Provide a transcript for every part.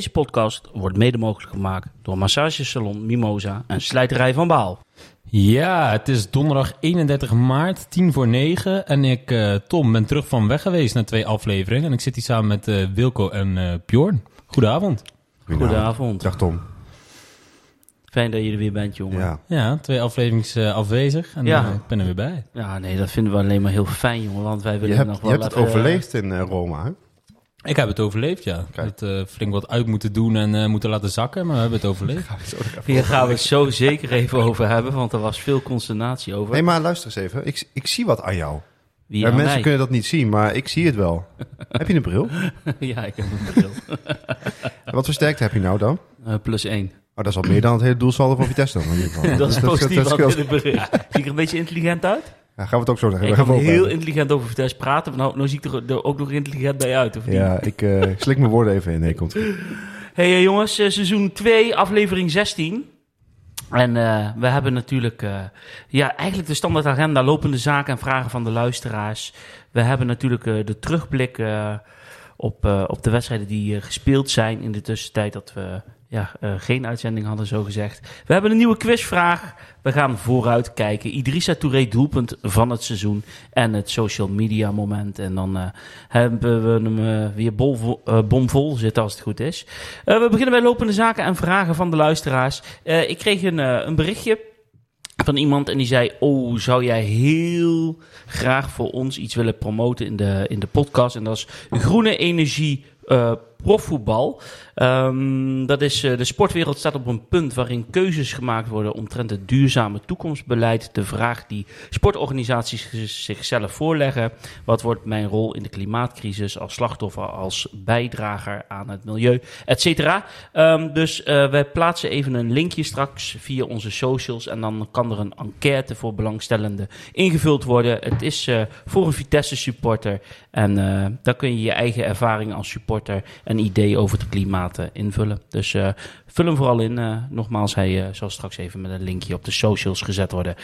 Deze podcast wordt mede mogelijk gemaakt door massagesalon Mimosa en slijterij van Baal. Ja, het is donderdag 31 maart, 10 voor 9. En ik, eh, Tom, ben terug van weg geweest na twee afleveringen. En ik zit hier samen met eh, Wilco en eh Bjorn. Goedenavond. Goedenavond. Dag Tom. Fijn dat je er weer bent, jongen. Ja, Ja. Ja, twee afleveringen eh, afwezig en Ja. ik ben er weer bij. nee, dat vinden we alleen maar heel fijn, jongen. Want wij Je willen hebt, nog je wel hebt het overleefd in Roma, hè? Ik heb het overleefd, ja. Ik heb het eh, flink wat uit moeten doen en eh, moeten laten zakken, maar we hebben het overleefd. Hier gaan we het zo zeker even over hebben, want er was veel consternatie over. Nee, maar luister eens even. Ik, ik zie wat aan jou. Wie Ja, aan mensen mij? kunnen dat niet zien, maar ik zie het wel. heb je een bril? ja, ik heb een bril. Wat voor sterkte heb je nou dan? Eh, plus één. Oh, dat is al meer dan het hele doelsaldo van Vitesse dan. In ieder geval. Dat is positief dat in het bericht. Zie ik er een beetje intelligent uit? Ja, gaan we het ook zo zeggen. Ik We gaan kan het heel intelligent over Vitesse praten, nou, nou zie ik er, er ook nog intelligent bij uit, of niet? Ja, ik eh, slik mijn woorden even in. Nee, komt goed. Hey eh, jongens, eh, seizoen 2, aflevering 16. En we hebben natuurlijk, ja, eigenlijk de standaard agenda, lopende zaken en vragen van de luisteraars. We hebben natuurlijk de terugblik op, op de wedstrijden die gespeeld zijn in de tussentijd dat we ja, eh, geen uitzending hadden, zo gezegd. We hebben een nieuwe quizvraag. We gaan vooruit kijken. Idrissa Touré doelpunt van het seizoen en het social media moment. En dan eh, hebben we hem eh, weer bomvol zitten als het goed is. We beginnen bij lopende zaken en vragen van de luisteraars. Ik kreeg een, een berichtje van iemand en die zei: Oh, zou jij heel graag voor ons iets willen promoten in de, in de podcast? En dat is groene energie. Profvoetbal. Ehm, dat is, eh, de sportwereld staat op een punt waarin keuzes gemaakt worden omtrent het duurzame toekomstbeleid. De vraag die sportorganisaties zichzelf voorleggen. Wat wordt mijn rol in de klimaatcrisis als slachtoffer, als bijdrager aan het milieu, et cetera. Ehm, dus eh, wij plaatsen even een linkje straks via onze socials. En dan kan er een enquête voor belangstellenden ingevuld worden. Het is eh, voor een Vitesse supporter. En dan kun je je eigen ervaring als supporter en idee over het klimaat eh, invullen. Dus eh, vul hem vooral in. Eh, nogmaals, hij zal straks even met een linkje op de socials gezet worden.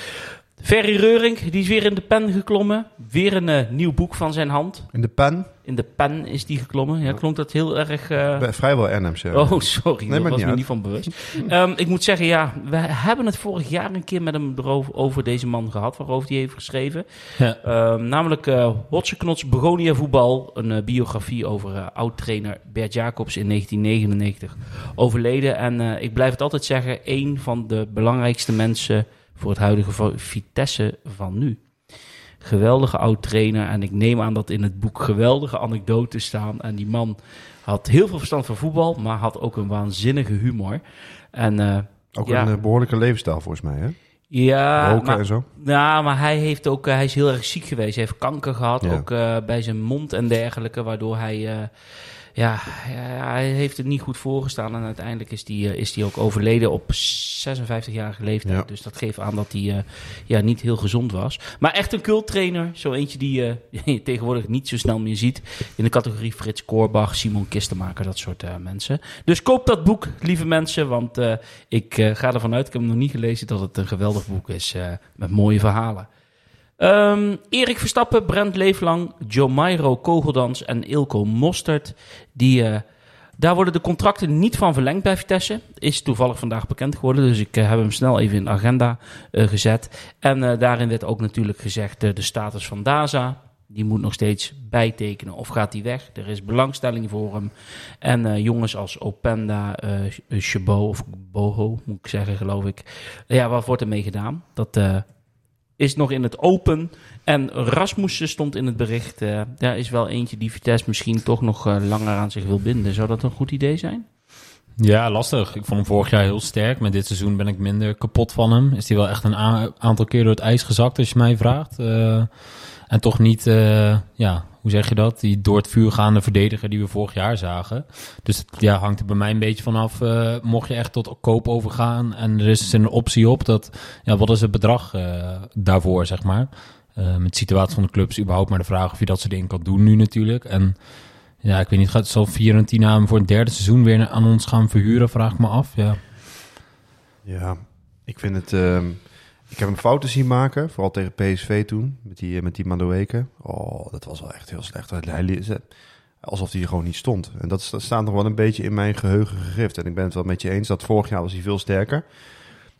Ferry Reuring, die is weer in de pen geklommen. Weer een eh, nieuw boek van zijn hand. In de pen? In de pen is die geklommen. Ja, klonk dat heel erg... eh, Bij- Vrijwel NMC. Oh, sorry. Nee, daar was niet me uit. niet van bewust. Ehm, ik moet zeggen, ja, we hebben het vorig jaar een keer met hem over deze man gehad, waarover hij heeft geschreven. Ja. Ehm, namelijk uh, Hotseknots Begonia Voetbal, een eh, biografie over eh, oud-trainer Bert Jacobs in 1999 overleden. En eh, ik blijf het altijd zeggen, een van de belangrijkste mensen voor het huidige Vitesse van nu. Geweldige oud-trainer en ik neem aan dat in het boek geweldige anekdotes staan. En die man had heel veel verstand van voetbal, maar had ook een waanzinnige humor. En eh, Ook Ja. een eh, behoorlijke levensstijl volgens mij, hè? ja, Roken maar, en zo. ja, maar hij, heeft ook, eh, hij is heel erg ziek geweest. Hij heeft kanker gehad, Ja. ook bij zijn mond en dergelijke, waardoor hij... eh, ja, hij heeft het niet goed voorgestaan en uiteindelijk is hij is die ook overleden op 56-jarige leeftijd. Ja. Dus dat geeft aan dat hij eh, ja, niet heel gezond was. Maar echt een culttrainer, zo eentje die eh, je tegenwoordig niet zo snel meer ziet in de categorie Frits Korbach, Simon Kistenmaker, dat soort eh, mensen. Dus koop dat boek, lieve mensen, want eh, ik eh, ga ervan uit, ik heb hem nog niet gelezen, dat het een geweldig boek is eh, met mooie verhalen. Ehm, Erik Verstappen, Brent Leeflang, Jomairo Kogeldans en Ilko Mostert. Die, eh, daar worden de contracten niet van verlengd bij Vitesse. Is toevallig vandaag bekend geworden. Dus ik eh, heb hem snel even in de agenda eh, gezet. En daarin werd ook natuurlijk gezegd de status van Daza. Die moet nog steeds bijtekenen of gaat hij weg. Er is belangstelling voor hem. En jongens als Openda, eh Chabot of Boho moet ik zeggen geloof ik. Ja, wat wordt ermee gedaan? Dat... eh, is nog in het open. En Rasmussen stond in het bericht. eh daar is wel eentje die Vitesse misschien toch nog eh, langer aan zich wil binden. Zou dat een goed idee zijn? Ja, lastig. Ik vond hem vorig jaar heel sterk. Maar dit seizoen ben ik minder kapot van hem. Is hij wel echt een aantal keer door het ijs gezakt, als je mij vraagt. Eh, en toch niet, eh, ja, hoe zeg je dat? Die door het vuur gaande verdediger die we vorig jaar zagen. Dus het, ja, hangt er bij mij een beetje vanaf. eh mocht je echt tot koop overgaan en er is een optie op, dat, ja, wat is het bedrag eh, daarvoor, zeg maar? Met de situatie van de clubs überhaupt maar de vraag of je dat soort dingen kan doen nu natuurlijk. En ja, ik weet niet, gaat zal Fiorentina hem voor een derde seizoen weer aan ons gaan verhuren, vraag ik me af. Ja. Ja, ik vind het... ehm, ik heb hem fouten zien maken, vooral tegen PSV toen, met die, eh, met die Madueke. Oh, dat was wel echt heel slecht. Hij, alsof hij er gewoon niet stond. En dat, sta- staat nog wel een beetje in mijn geheugen gegrift. En ik ben het wel met je eens dat vorig jaar was hij veel sterker.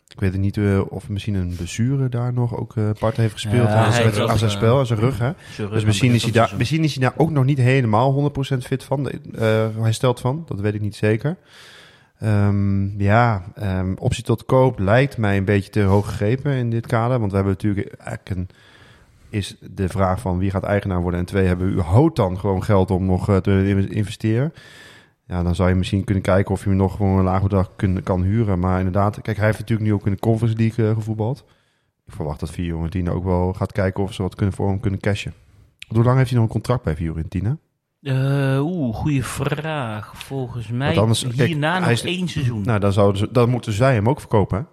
Ik weet niet eh, of misschien een blessure daar nog ook eh, part heeft gespeeld Ja, aan, hij zijn, aan zijn spel, aan zijn rug. Hè? Zijn Dus misschien is, hij het daar, misschien is hij daar ook nog niet helemaal 100% fit van, eh hersteld van. Dat weet ik niet zeker. Ehm, ja, ehm, optie tot koop lijkt mij een beetje te hoog gegrepen in dit kader. Want we hebben natuurlijk eigenlijk een, is de vraag van wie gaat eigenaar worden. En twee, hebben we überhaupt dan gewoon geld om nog eh, te in- investeren? Ja, dan zou je misschien kunnen kijken of je hem nog gewoon een laag bedrag kan huren. Maar inderdaad, kijk, hij heeft natuurlijk nu ook in de Conference League eh, gevoetbald. Ik verwacht dat Fiorentina ook wel gaat kijken of ze wat kunnen voor hem kunnen cashen. Hoe lang heeft hij nog een contract bij Fiorentina? Eh, Oeh, goede vraag. Volgens mij Want anders- kijk, hierna nog is- één seizoen. Nou, dan, zouden ze, dan moeten zij hem ook verkopen, hè?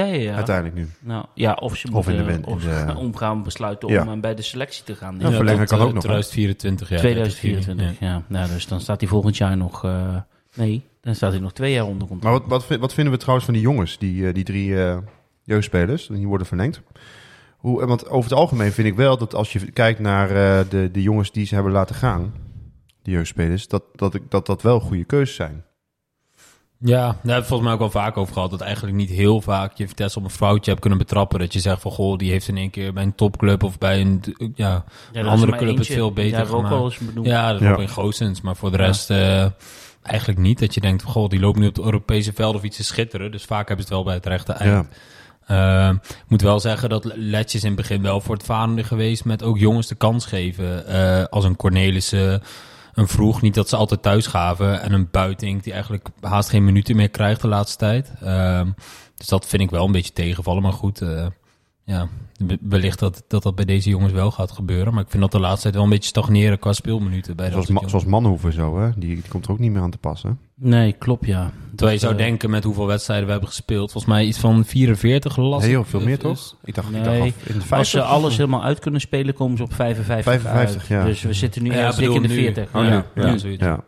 ja, ja, ja. uiteindelijk nu. Nou, ja, of ze Of in de of ze omgaan besluiten om eh, bij de selectie te gaan. Ja, verlengen tot, kan eh, ook nog, hè? 2024, ja. 2024, ja. Nou, dus dan staat hij volgend jaar nog... eh, nee, dan staat hij nog twee jaar onder contract. Maar wat, wat, vind- wat vinden we trouwens van die jongens, die, die drie eh, jeugdspelers, die worden verlengd? Hoe, want over het algemeen vind ik wel dat als je kijkt naar eh, de, de jongens die ze hebben laten gaan, de jeugdspelers, dat dat, ik, dat, dat wel goede keuzes zijn. Ja, daar hebben we het volgens mij ook wel vaak over gehad. Dat eigenlijk niet heel vaak je Vitesse op een foutje hebt kunnen betrappen. Dat je zegt van, goh, die heeft in één keer bij een topclub of bij een, ja, Ja, een andere club het veel beter gemaakt. wel eens benoemd. Ja, dat is Ja. ook in Goossens. Maar voor de rest eh, eigenlijk niet. Dat je denkt, van, goh, die loopt nu op het Europese veld of iets te schitteren. Dus vaak hebben ze het wel bij het rechte eind. Ja. Eh, ik moet wel zeggen dat Letjes in het begin wel voor het varende geweest met ook jongens de kans geven. Eh, als een Cornelissen, een Vroeg. Niet dat ze altijd thuis gaven. En een Buiting die eigenlijk haast geen minuten meer krijgt de laatste tijd. Ehm, dus dat vind ik wel een beetje tegenvallen. Maar goed, eh, ja, wellicht dat, dat dat bij deze jongens wel gaat gebeuren. Maar ik vind dat de laatste tijd wel een beetje stagneren qua speelminuten. Bij dat Zoals, Ma- zoals Manhoeven zo, hè? Die, die komt er ook niet meer aan te passen. Nee, klopt, ja. Terwijl je zou eh, denken met hoeveel wedstrijden we hebben gespeeld. Volgens mij iets van 44 last. Heel veel meer, toch? Ik dacht, ik Nee, dacht in de 50. Als ze alles helemaal uit kunnen spelen, komen ze op 55, 55, uit. ja. Dus we zitten nu Ja, dik in de nu. 40. Oh, Ja, ja, Ja.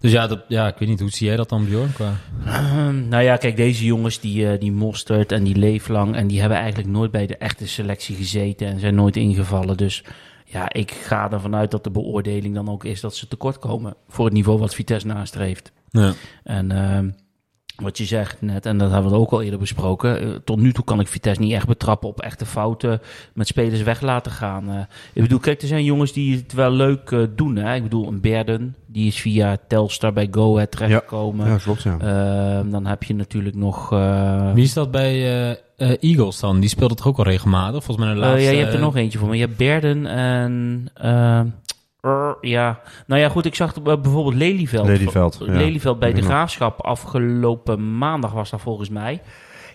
Dus ja, dat, ja, ik weet niet, hoe zie jij dat dan, Bjorn? Qua... Ehm, nou ja, kijk, deze jongens, die, eh, die Mostert en die Leeflang... en die hebben eigenlijk nooit bij de echte selectie gezeten... en zijn nooit ingevallen. Dus ja, ik ga ervan uit dat de beoordeling dan ook is... dat ze tekort komen voor het niveau wat Vitesse nastreeft. Ja. En ehm, wat je zegt net, en dat hebben we ook al eerder besproken... eh, tot nu toe kan ik Vitesse niet echt betrappen op echte fouten... met spelers weg laten gaan. Eh, ik bedoel, kijk, er zijn jongens die het wel leuk eh, doen. Hè? Ik bedoel, een Berden, die is via Telstar bij Go Ahead terechtgekomen. ja, klopt, ja. Ehm, dan heb je natuurlijk nog. eh, Wie is dat bij eh, eh, Eagles dan? Die speelt het toch ook al regelmatig? Volgens mij de eh, laatste... ja, je hebt er nog eentje voor. Maar je hebt Berden en. Ja, nou ja, goed. Ik zag eh, bijvoorbeeld Lelyveld. Lelyveld, ja. Lelyveld bij de graafschap afgelopen maandag was dat volgens mij.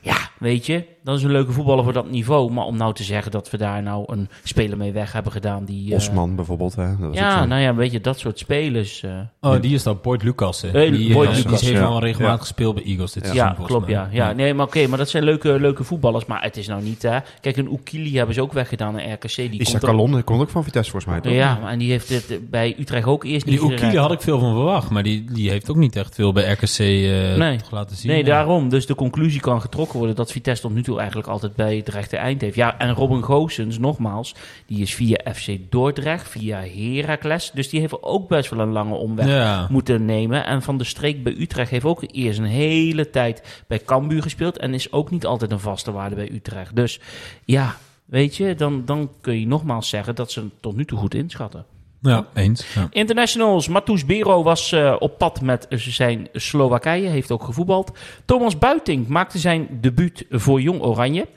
Ja, weet je, dat is een leuke voetballer voor dat niveau. Maar om nou te zeggen dat we daar nou een speler mee weg hebben gedaan die. eh, Osman bijvoorbeeld, hè? Dat ja, nou ja, weet je, dat soort spelers. eh, Oh, die is dat, Boyd Lucas. hè. Die, Boyd eh, Lucas, die heeft ja. al regelmatig Ja. gespeeld bij Eagles dit Ja. seizoen, Ja, volgens klopt, ja. ja. Nee, maar oké, maar dat zijn leuke, leuke voetballers. Maar het is nou niet, hè. Kijk, een Oekili hebben ze ook weggedaan naar RKC. Die ook- Calon, die komt ook van Vitesse volgens mij, toch? Ja, maar en die heeft het bij Utrecht ook eerst niet Die gereikt. had ik veel van verwacht, maar die, die heeft ook niet echt veel bij RKC eh, Nee. laten zien. Nee, Ja. daarom. Dus de conclusie kan getrokken worden dat Vitesse tot nu toe eigenlijk altijd bij het rechte eind heeft. Ja, en Robin Goossens, nogmaals, die is via FC Dordrecht, via Heracles. Dus die heeft ook best wel een lange omweg Ja. moeten nemen. En Van de Streek bij Utrecht heeft ook eerst een hele tijd bij Cambuur gespeeld. En is ook niet altijd een vaste waarde bij Utrecht. Dus ja, weet je, dan, dan kun je nogmaals zeggen dat ze hem tot nu toe goed inschatten. Ja, eens. Ja. Internationals. Matus Bero was eh, op pad met zijn Slowakije. Heeft ook gevoetbald. Thomas Buiting maakte zijn debuut voor Jong Oranje.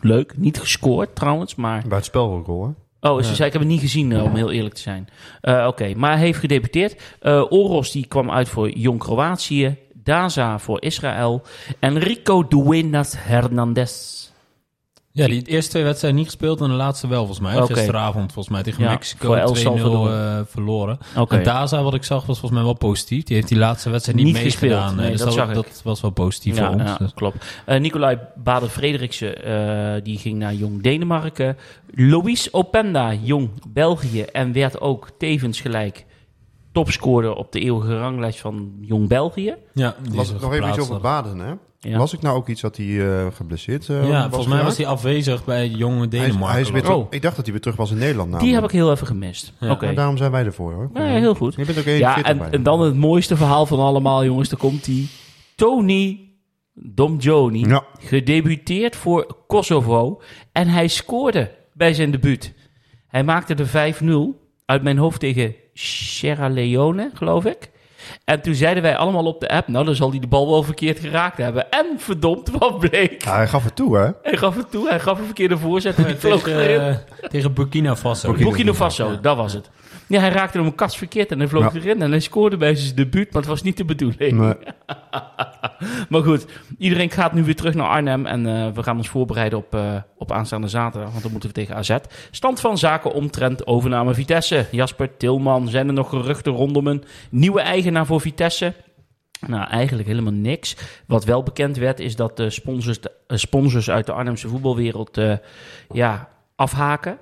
Leuk. Niet gescoord trouwens, maar... Buitenspelgoal, hè? Oh, ze Ja. zei, ik heb het niet gezien, eh, om heel eerlijk te zijn. Eh, Oké, maar hij heeft gedebuteerd. Eh, Oros die kwam uit voor Jong Kroatië. Daza voor Israël. En Rico Duenas Hernandez. Ja, die eerste twee wedstrijden niet gespeeld en de laatste wel volgens mij. Oké. Gisteravond volgens mij tegen Ja, Mexico voor El 2-0 Salvador. eh, verloren. Oké. En Daza, wat ik zag, was volgens mij wel positief. Die heeft die laatste wedstrijd niet, Niet meegedaan. Nee, dus dat was wel positief Ja, voor ons. ja, Dus. klopt. Eh Nicolai Bader-Frederiksen, eh, die ging naar Jong Denemarken. Louis Openda, Jong België. En werd ook tevens gelijk topscorer op de eeuwige ranglijst van Jong België. Ja, die Was is nog even iets over. Baden, hè? Ja. Las ik nou ook iets dat hij eh, geblesseerd eh, ja, volgens mij was hij afwezig bij jonge Hij is- Denemarken. hij is weer terug- Ik dacht dat hij weer terug was in Nederland. Die heb ik heel even gemist. Ja. Maar daarom zijn wij ervoor hoor. Ja, heel goed. Je bent ook Ja, 41 en, en dan het mooiste verhaal van allemaal, jongens. Daar komt hij. Tony Domjoni. Ja. Gedebuteerd voor Kosovo. En hij scoorde bij zijn debuut. Hij maakte de 5-0 uit mijn hoofd tegen Sierra Leone, geloof ik. En toen zeiden wij allemaal op de app, nou dan zal hij de bal wel verkeerd geraakt hebben. En verdomd, wat bleek. Ja, hij gaf het toe hè. Hij gaf het toe, hij gaf een verkeerde voorzet en die ik. vloog erin. tegen, eh, tegen Burkina Faso. Burkina Burkina Faso, Ja. dat was het. Ja, hij raakte hem een kast verkeerd en hij vloog Ja. erin. En hij scoorde bij zijn debuut, maar het was niet de bedoeling. Nee. Maar goed, iedereen gaat nu weer terug naar Arnhem. En eh, we gaan ons voorbereiden op, eh, op aanstaande zaterdag. Want dan moeten we tegen AZ. Stand van zaken omtrent overname Vitesse. Jasper Tilman, zijn er nog geruchten rondom een nieuwe eigenaar voor Vitesse? Nou, eigenlijk helemaal niks. Wat wel bekend werd, is dat de sponsors, de, eh, sponsors uit de Arnhemse voetbalwereld ja, afhaken.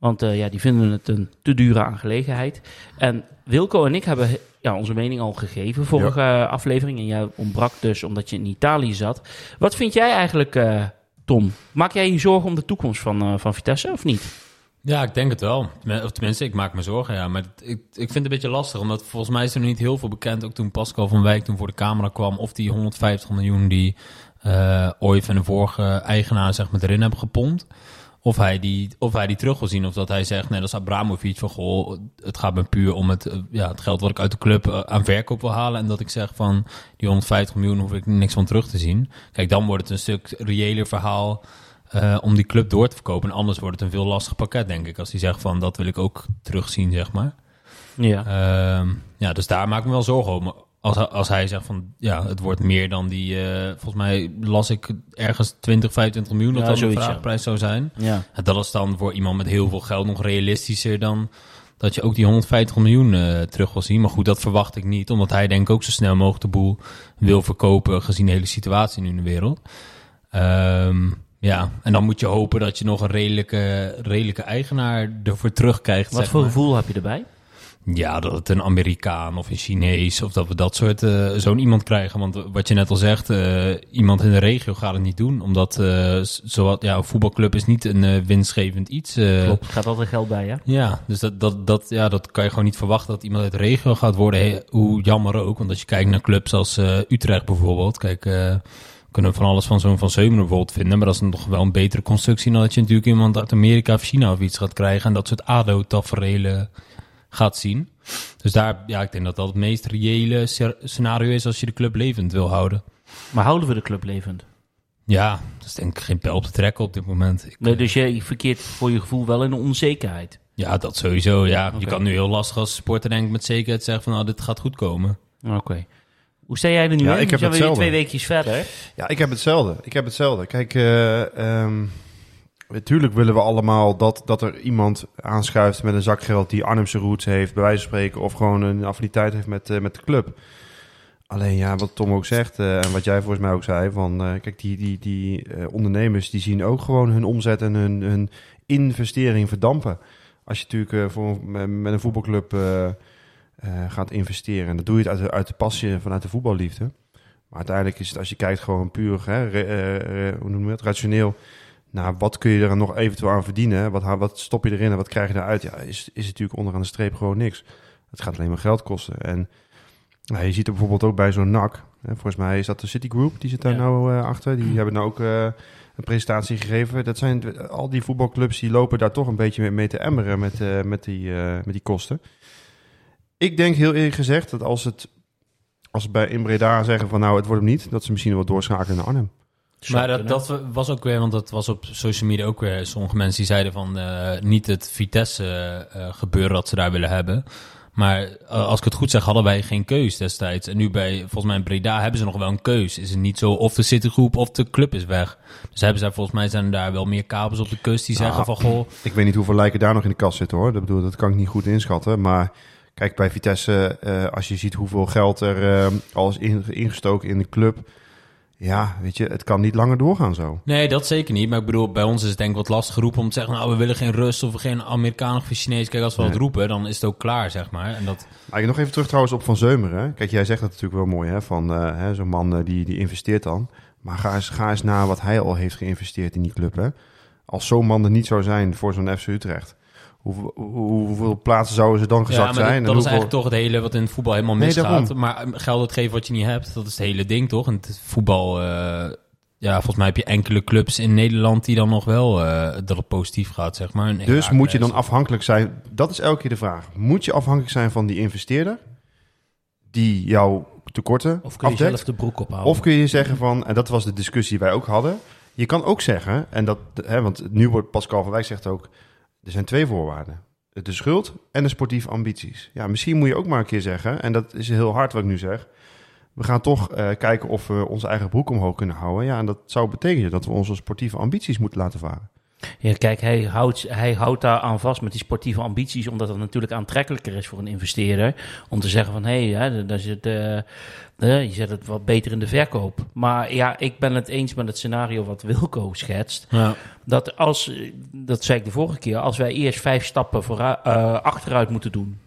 Want eh, ja, die vinden het een te dure aangelegenheid. En Wilco en ik hebben ja, onze mening al gegeven vorige aflevering. En jij ontbrak dus omdat je in Italië zat. Wat vind jij eigenlijk, eh, Tom? Maak jij je zorgen om de toekomst van, eh, van Vitesse of niet? Ja, ik denk het wel. Of tenminste, ik maak me zorgen, ja. Maar ik, ik vind het een beetje lastig, omdat volgens mij is er nog niet heel veel bekend. Ook toen Pascal van Wijk toen voor de camera kwam, of die 150 miljoen die eh Ooit en de vorige eigenaar zeg maar, erin hebben gepompt. Of hij, die, of hij die terug wil zien, of dat hij zegt, nee, dat is Abramovic van, goh, het gaat me puur om het, eh, ja, het geld wat ik uit de club eh, aan verkoop wil halen. En dat ik zeg van, die 150 miljoen hoef ik niks van terug te zien. Kijk, dan wordt het een stuk reëler verhaal eh, om die club door te verkopen. En anders wordt het een veel lastig pakket, denk ik. Als hij zegt van, dat wil ik ook terugzien, zeg maar. Ja. Ehm, ja, dus daar maak ik me wel zorgen Als, hij- als hij zegt van, ja, het wordt meer dan die... eh, volgens mij las ik ergens 20, 25 miljoen... dat Ja, dat zoiets, ja. vraagprijs zou zijn. ja. En dat is dan voor iemand met heel veel geld nog realistischer dan... dat je ook die 150 miljoen eh, terug wil zien. Maar goed, dat verwacht ik niet. Omdat hij denk ik ook zo snel mogelijk de boel wil verkopen... gezien de hele situatie nu in de wereld. Ehm, ja, en dan moet je hopen dat je nog een redelijke, redelijke eigenaar ervoor terugkrijgt. Wat voor maar. gevoel heb je erbij? Ja, dat het een Amerikaan of een Chinees of dat we dat soort eh, zo'n iemand krijgen. Want wat je net al zegt, eh, iemand in de regio gaat het niet doen. Omdat zowat, ja, een voetbalclub is niet een winstgevend iets. Klopt, gaat altijd geld bij, ja? Ja, dus dat, dat, dat, ja, dat kan je gewoon niet verwachten dat iemand uit de regio gaat worden. Hey, hoe jammer ook. Want als je kijkt naar clubs als Utrecht bijvoorbeeld. Kijk, eh, we kunnen van alles van zo'n Van Zeumer bijvoorbeeld vinden. Maar dat is nog wel een betere constructie dan dat je natuurlijk iemand uit Amerika of China of iets gaat krijgen. En dat soort ADO-taferelen gaat zien. Dus daar, ja, ik denk dat dat het meest reële scenario is als je de club levend wil houden. Maar houden we de club levend? Ja, dat is denk ik geen pijl op te trekken op dit moment. Ik, Nee, dus je verkeert voor je gevoel wel in een onzekerheid. Ja, dat sowieso. Ja, je kan nu heel lastig als supporter denk ik met zekerheid zeggen van, nou, dit gaat goed komen. Oké. Hoe sta jij er nu Ja, in? ik heb We zijn hetzelfde. twee weekjes verder. Ja, ik heb hetzelfde. Ik heb hetzelfde. Kijk, eh ehm, natuurlijk willen we allemaal dat, dat er iemand aanschuift met een zak geld die Arnhemse roots heeft, bij wijze van spreken, of gewoon een affiniteit heeft met, eh, met de club. Alleen ja, wat Tom ook zegt, eh, en wat jij volgens mij ook zei, van eh, kijk, die, die, die ondernemers die zien ook gewoon hun omzet en hun, hun investering verdampen. Als je natuurlijk voor, met een voetbalclub gaat investeren, en dat doe je het uit de, uit de passie vanuit de voetballiefde. Maar uiteindelijk is het, als je kijkt gewoon puur, hè, hoe noem je het, rationeel, nou, wat kun je er nog eventueel aan verdienen? Wat, wat stop je erin en wat krijg je eruit? Ja, is, is natuurlijk onderaan de streep gewoon niks. Het gaat alleen maar geld kosten. En nou, je ziet er bijvoorbeeld ook bij zo'n NAC. Hè, volgens mij is dat de Citigroup, die zit daar Ja. nou eh, achter. Die hebben nou ook eh, een presentatie gegeven. Dat zijn al die voetbalclubs die lopen daar toch een beetje mee, te emmeren met, eh, met, die, met die kosten. Ik denk heel eerlijk gezegd dat als het als ze bij in Breda zeggen van nou het wordt hem niet, dat ze misschien wel doorschakelen naar Arnhem. Maar dat, was ook weer, want dat was op social media ook weer sommige mensen die zeiden van eh, niet het Vitesse eh, gebeuren dat ze daar willen hebben. Maar eh, als ik het goed zeg, hadden wij geen keus destijds. En nu bij, volgens mij in Breda hebben ze nog wel een keus. Is het niet zo of de Citygroep of de club is weg. Dus hebben zij volgens mij zijn daar wel meer kabels op de kust die zeggen Ah. van goh, Ik weet niet hoeveel lijken daar nog in de kast zitten hoor. Dat, bedoel, dat kan ik niet goed inschatten. Maar kijk, bij Vitesse, als je ziet hoeveel geld er al is in- ingestoken in de club. Ja, weet je, het kan niet langer doorgaan zo. Nee, dat zeker niet. Maar ik bedoel, bij ons is het denk ik wat lastig geroepen om te zeggen... nou, we willen geen Rus of geen Amerikaan of Chinees. Kijk, als we Nee. dat roepen, dan is het ook klaar, zeg maar. En dat, Maar nog even terug trouwens op Van Zeumeren. Kijk, jij zegt dat natuurlijk wel mooi hè. Van hè, zo'n man eh, die, die investeert dan. Maar ga eens, ga eens naar wat hij al heeft geïnvesteerd in die club. Hè? Als zo'n man er niet zou zijn voor zo'n FC Utrecht. Hoeveel, hoe- hoeveel plaatsen zouden ze dan gezakt Ja, maar zijn? dat, En dat is hoeveel- eigenlijk toch het hele wat in het voetbal helemaal misgaat. maar eh, geld uitgeven wat je niet hebt, dat is het hele ding, toch? En het voetbal, eh, ja, volgens mij heb je enkele clubs in Nederland die dan nog wel eh, dat het positief gaat, zeg maar. Een Dus moet je dan afhankelijk zijn, dat is elke keer de vraag. Moet je afhankelijk zijn van die investeerder die jouw tekorten Of kun je afdekt? zelf de broek ophouden? Of kun je zeggen van, en dat was de discussie die wij ook hadden. Je kan ook zeggen, en dat, hè, want nu wordt Pascal van Wijk zegt ook, er zijn twee voorwaarden. De schuld en de sportieve ambities. Ja, misschien moet je ook maar een keer zeggen, en dat is heel hard wat ik nu zeg. We gaan toch eh, kijken of we onze eigen broek omhoog kunnen houden. Ja, en dat zou betekenen dat we onze sportieve ambities moeten laten varen. Ja, kijk, hij houdt, hij houdt daar aan vast met die sportieve ambities, omdat het natuurlijk aantrekkelijker is voor een investeerder. Om te zeggen van, hé, hey, daar zit, eh, je zet het wat beter in de verkoop. Maar ja, ik ben het eens met het scenario wat Wilco schetst. Ja. Dat als, dat zei ik de vorige keer, als wij eerst vijf stappen vooruit, eh, achteruit moeten doen,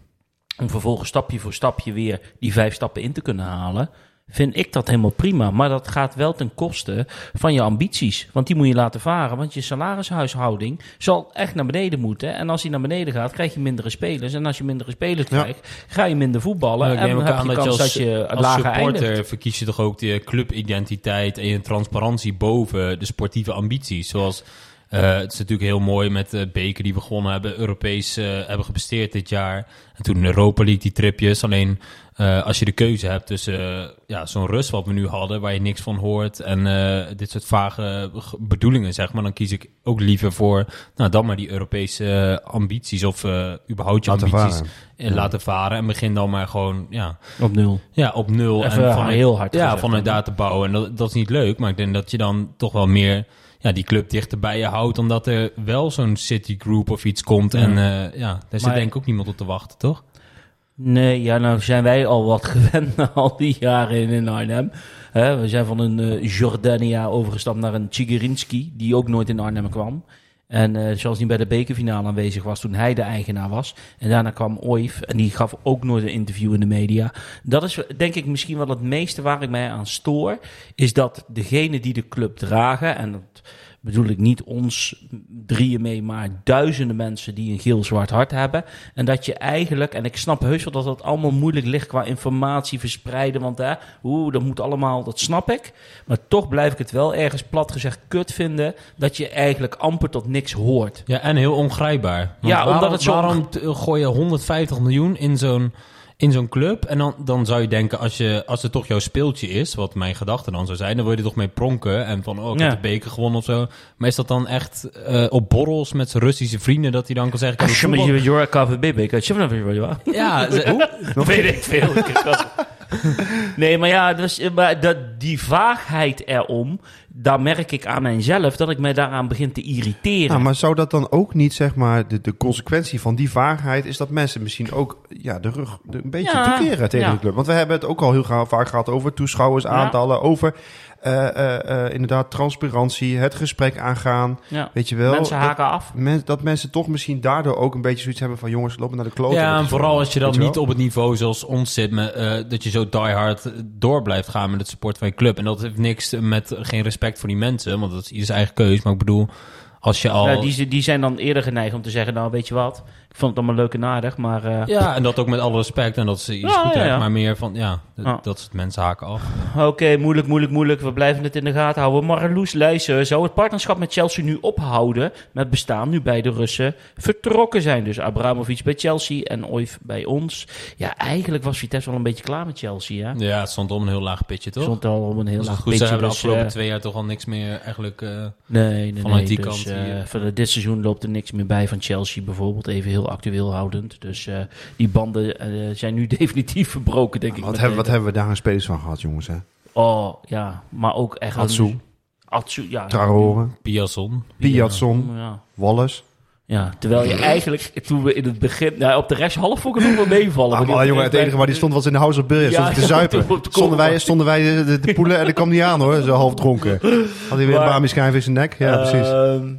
om vervolgens stapje voor stapje weer die vijf stappen in te kunnen halen, vind ik dat helemaal prima. Maar dat gaat wel ten koste van je ambities. Want die moet je laten varen, want je salarishuishouding zal echt naar beneden moeten. En als die naar beneden gaat, krijg je mindere spelers. En als je mindere spelers Ja. krijgt, ga je minder voetballen. Ik en dan heb je dat je kans als, dat je als lager eindigt. supporter verkies je toch ook de clubidentiteit en je transparantie boven de sportieve ambities. Zoals, eh, het is natuurlijk heel mooi met de beker die we gewonnen hebben, Europees eh, hebben gepresteerd dit jaar. En toen in Europa League die tripjes. Alleen eh, als je de keuze hebt tussen eh, ja, zo'n rust wat we nu hadden, waar je niks van hoort, en eh, dit soort vage bedoelingen, zeg maar, dan kies ik ook liever voor, nou dan maar die Europese ambities of überhaupt je Laten ambities varen. laten varen. En begin dan maar gewoon, ja, Op nul. ja, op nul. Even en vanuit, heel hard Ja, gezegd, vanuit daar te bouwen. En dat, dat is niet leuk, maar ik denk dat je dan toch wel meer ja, die club dichter bij je houdt. Omdat er wel zo'n Citigroup of iets komt. Ja. En eh, ja, daar zit Maar- denk ik ook niemand op te wachten, toch? Nee, ja, nou zijn wij al wat gewend na al die jaren in, Arnhem. We zijn van een eh, Jordania overgestapt naar een Chigerinski, die ook nooit in Arnhem kwam. En eh zoals hij bij de bekerfinale aanwezig was toen hij de eigenaar was. En daarna kwam Oif en die gaf ook nooit een interview in de media. Dat is denk ik misschien wel het meeste waar ik mij aan stoor. Is dat degene die de club dragen, en dat bedoel ik niet ons drieën mee, maar duizenden mensen die een geel-zwart hart hebben. En dat je eigenlijk, en ik snap heus wel dat dat allemaal moeilijk ligt qua informatie verspreiden, want hè, oeh, dat moet allemaal, dat snap ik. Maar toch blijf ik het wel ergens plat gezegd kut vinden dat je eigenlijk amper tot niks hoort. Ja, en heel ongrijpbaar. Want Ja, omdat het zo- Waarom je 150 miljoen in zo'n in zo'n club? En dan, dan zou je denken, als, je, als het toch jouw speeltje is, wat mijn gedachte dan zou zijn, dan wil je er toch mee pronken. En van, oh, ik Ja. heb de beker gewonnen of zo. Maar is dat dan echt eh, op borrels met zijn Russische vrienden, dat hij dan kan zeggen... ik heb een voetbal- Ja, ze- hoe? Weet ik veel. nee, maar ja, dus, eh, maar dat, die vaagheid erom, daar merk ik aan mijzelf dat ik mij daaraan begin te irriteren. Ja, maar zou dat dan ook niet, zeg maar, de, de consequentie van die vaagheid is dat mensen misschien ook ja, de rug een beetje Ja, toekeren tegen ja. de club? Want we hebben het ook al heel vaak gehad over toeschouwersaantallen, over eh, eh, eh, inderdaad transparantie, het gesprek aangaan. ja. Weet je wel? Mensen dat, haken af. men- dat mensen toch misschien daardoor ook een beetje zoiets hebben van jongens, lopen naar de kloten. Ja, Dat en vooral als je dan niet op het niveau zoals ons zit, met, eh, dat je zo diehard door blijft gaan met het support van je club. En dat heeft niks met geen respect voor die mensen, want dat is ieders eigen keus. Maar ik bedoel, als je al... Ja, die, die zijn dan eerder geneigd om te zeggen, nou weet je wat, ik vond het allemaal leuk en aardig, maar... eh, Ja, en dat ook met alle respect en dat is iets Ja, goed, ja, maar meer van, ja, dat, het mensen haken af. Oké, moeilijk, moeilijk, moeilijk. We blijven het in de gaten houden. Marloes Leijsen, zou het partnerschap met Chelsea nu ophouden met bestaan nu bij de Russen vertrokken zijn? Dus Abramovic bij Chelsea en Oif bij ons. Ja, eigenlijk was Vitesse wel een beetje klaar met Chelsea, hè? Ja, het stond op een heel laag pitje, toch? Stond al op een heel laag goed pitje. hebben we de afgelopen eh, twee jaar toch al niks meer eigenlijk... eh, Nee, nee, vanuit nee. die dus, kant eh, hier. voor dit seizoen loopt er niks meer bij van Chelsea bijvoorbeeld. Even heel actueel houdend. Dus eh, die banden eh, zijn nu definitief verbroken, denk ik. Wat hebben, wat hebben we daar een spelers van gehad, jongens? Hè? Oh, ja. Maar ook echt... Atsu, Atsu, ja. Traore, Piazon. Piatson, Ja. Wallace. Ja, terwijl je eigenlijk, toen we in het begin, nou, op de rest half vond ik het nog wel meevallen. Ah, maar jongen, het enige waar die stond was in de House of Billiards. Ja, te ja, zuipen. Stonden wij, stonden wij de, de, de poelen en dat kwam niet aan hoor, zo half dronken. Had hij weer een Maar- bami schijf in zijn nek? Ja, precies. Ehm,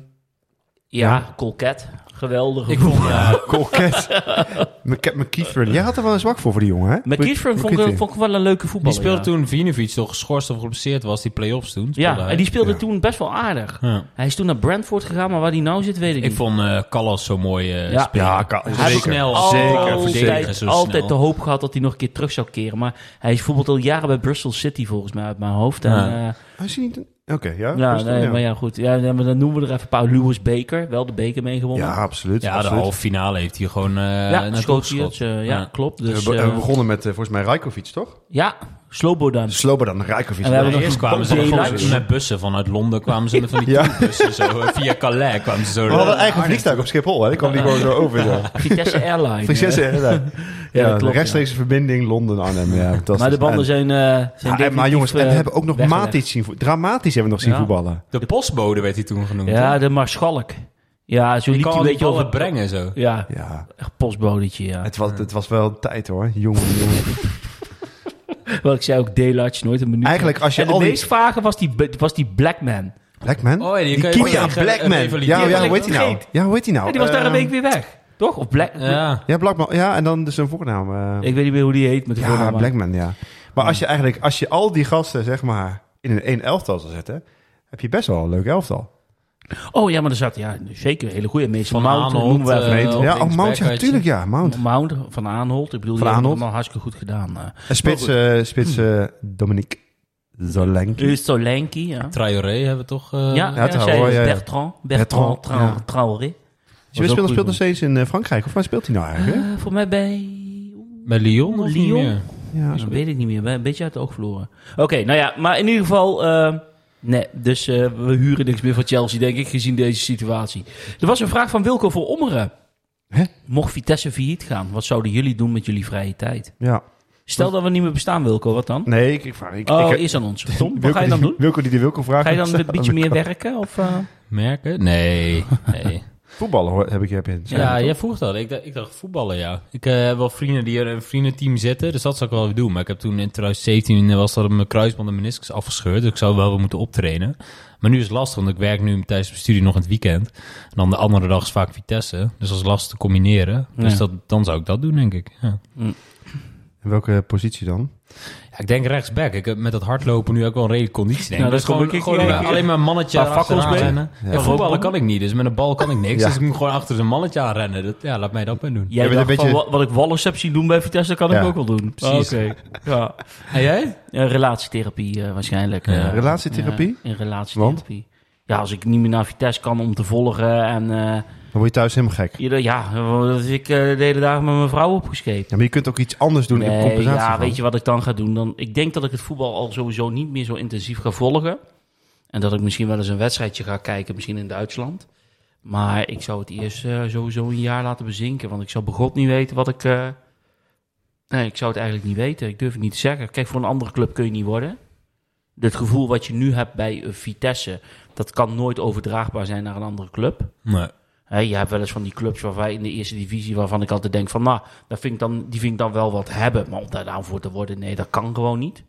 Ja, Colcat. Geweldige Ik vond, ja, Colcat. McKeitheren. Jij had er wel een zwak voor, voor die jongen, hè? McKeitheren vond, ik- vond ik wel een leuke die voetballer. speelde ja. toen Vinovic toch geschorst of geblesseerd was, die play-offs toen. speelde Ja, hij. en die speelde Ja. toen best wel aardig. Ja. Hij is toen naar Brentford gegaan, maar waar hij nou zit, weet ik Ik niet. vond eh Callas zo mooi eh Ja. spelen. Ja, Ka- Hij is zeker. snel, Zeker, altijd, zeker. zo altijd snel. de hoop gehad dat hij nog een keer terug zou keren. Maar hij is bijvoorbeeld al jaren bij Bristol City volgens mij uit mijn hoofd. En, Ja. eh, Hij is niet... Oké, ja. ja, nee, ja. maar ja, goed. Ja, nee, maar dan noemen we er even een paar. Lewis Baker, wel de beker meegewonnen. Ja, absoluut. Ja, de halve finale heeft hij gewoon eh ja hij geschot. het, eh, ja, Ja. klopt. we, Dus, be- eh, we begonnen met, eh, volgens mij, Rajkovic, toch? ja, Slobodan. Slobodan Rajkovic. En we hebben eerst kwamen ze volgens met bussen vanuit Londen kwamen ze met van die Ja. bussen zo eh, via Calais kwamen ze zo. We hadden een eigen vliegtuig op Schiphol, hè? Die kwam die gewoon zo over. Zo. Vitesse Airline. Prinsesse, eh. ja. Ja, klopt, de rechtstreekse verbinding Londen-Arnhem. Ja. Maar de banden En- zijn, eh zijn Ja, en- maar jongens, en we eh, hebben ook nog weggelegd. Matic zien, dramatisch hebben we nog zien Ja. voetballen. De postbode werd hij toen genoemd. Ja, de Marschalk. Ja, zo die liep kan hij een beetje ballen over... brengen zo. Ja, Ja, echt postbodetje, ja. het was, het was wel tijd hoor. Jongen, jongen. Wel, ik zei ook Daylight, nooit een minuut. Eigenlijk als je en de al die... meest vage was die, was die Blackman. Blackman? Oh, ja, die die gewoon ja, Blackman. revalideren. Ja, ja, Die hoe heet hij nou? Ja, hoe heet hij nou? Ja, die was daar een Eh, week weer weg. Toch? Of Black... Ja. Ja, Blackman. Ja, en dan dus een voornaam. eh, Ik weet niet meer hoe die heet met de ja, voornaam, maar- Blackman, ja. Maar als je eigenlijk, als je al die gasten, zeg maar, in een één elftal zou zetten, heb je best wel een leuk elftal. Oh ja, maar er zat ja, zeker een hele goede. Meestal Van Mount, Aanholt, noemen we even. eh, Meent- op ja, oh, Mount, ja, had je. tuurlijk, ja, Mount. Mount van Aanholt. Ik bedoel, Van die het allemaal hartstikke goed gedaan. eh. En spits, eh, spits eh, Dominique Zolanki. Is Solanki, ja. Traoré hebben we toch... eh, ja, ja, ja, Traoré. Bertrand. Bertrand, Bertrand. Traoré. Ook speelt, speelt nog steeds in eh, Frankrijk. Of waar speelt hij nou eigenlijk? Eh, voor mij bij... Bij Lyon of niet Lyon? meer? Ja, Dat weet ik niet meer. Een beetje uit het oog verloren. Oké, nou ja, maar in ieder geval... nee, dus eh, we huren niks meer van Chelsea, denk ik, gezien deze situatie. Er was een vraag van Wilco voor Ommeren. Hè? Mocht Vitesse failliet gaan, wat zouden jullie doen met jullie vrije tijd? ja. Stel dat we niet meer bestaan, Wilco, wat dan? Nee, ik, ik vraag... Ik, Oh, ik, is aan ons. Tom, wat Wilco ga je dan die- doen? Wilco die de Wilco vraagt. Ga je dan een beetje meer werken? Of, eh? Merken? Nee. nee. Voetballen hoor, heb ik heb je Ja, jij vroeg dat. Ik dacht, ik dacht voetballen, ja. Ik eh, heb wel vrienden die er in een vriendenteam zitten, dus dat zou ik wel even doen. Maar ik heb toen in 2017 was dat mijn kruisband en meniscus afgescheurd, dus ik zou wel weer moeten optrainen. Maar nu is het lastig, want ik werk nu tijdens mijn studie nog in het weekend. En dan de andere dag is vaak Vitesse, dus dat is lastig te combineren. Dus Ja. dat, dan zou ik dat doen, denk ik. Ja. In welke positie dan? Ja, ik denk rechtsback. Ik heb met dat hardlopen nu ook wel een redelijke conditie. Denk. Nou, dat Dus kom gewoon, ik gewoon alleen maar een mannetje fakkels mee. rennen. Ja. Ja, voetballen kan ik niet, dus met een bal kan ik niks. Ja. Dus ik moet gewoon achter zijn mannetje aan rennen. Dat, ja, laat mij dat maar doen. Jij bent dacht een van, beetje- wat, wat ik Wallace heb zien doen bij Vitesse, kan ik ook wel doen. precies. Oké, ja. En jij? Ja, relatietherapie eh, waarschijnlijk. Ja. eh. Relatietherapie? Ja, in relatietherapie. Ja, als ik niet meer naar Vitesse kan om te volgen en... eh, Dan word je thuis helemaal gek. ja, dat ik eh, de hele dag met mijn vrouw opgescheept. Ja, maar je kunt ook iets anders doen in Nee, compensatie. ja, van. weet je wat ik dan ga doen? Dan, ik denk dat ik het voetbal al sowieso niet meer zo intensief ga volgen. En dat ik misschien wel eens een wedstrijdje ga kijken, misschien in Duitsland. Maar ik zou het eerst eh, sowieso een jaar laten bezinken. Want ik zou begot niet weten wat ik... Nee, ik zou het eigenlijk niet weten. Ik durf het niet te zeggen. Kijk, voor een andere club kun je niet worden. Het gevoel wat je nu hebt bij Vitesse... dat kan nooit overdraagbaar zijn naar een andere club. Nee. Je hebt wel eens van die clubs waarvan in de eerste divisie waarvan ik altijd denk van, nou, dat vind ik dan, die vind ik dan wel wat hebben. Maar om daar nou voor te worden, nee, dat kan gewoon niet.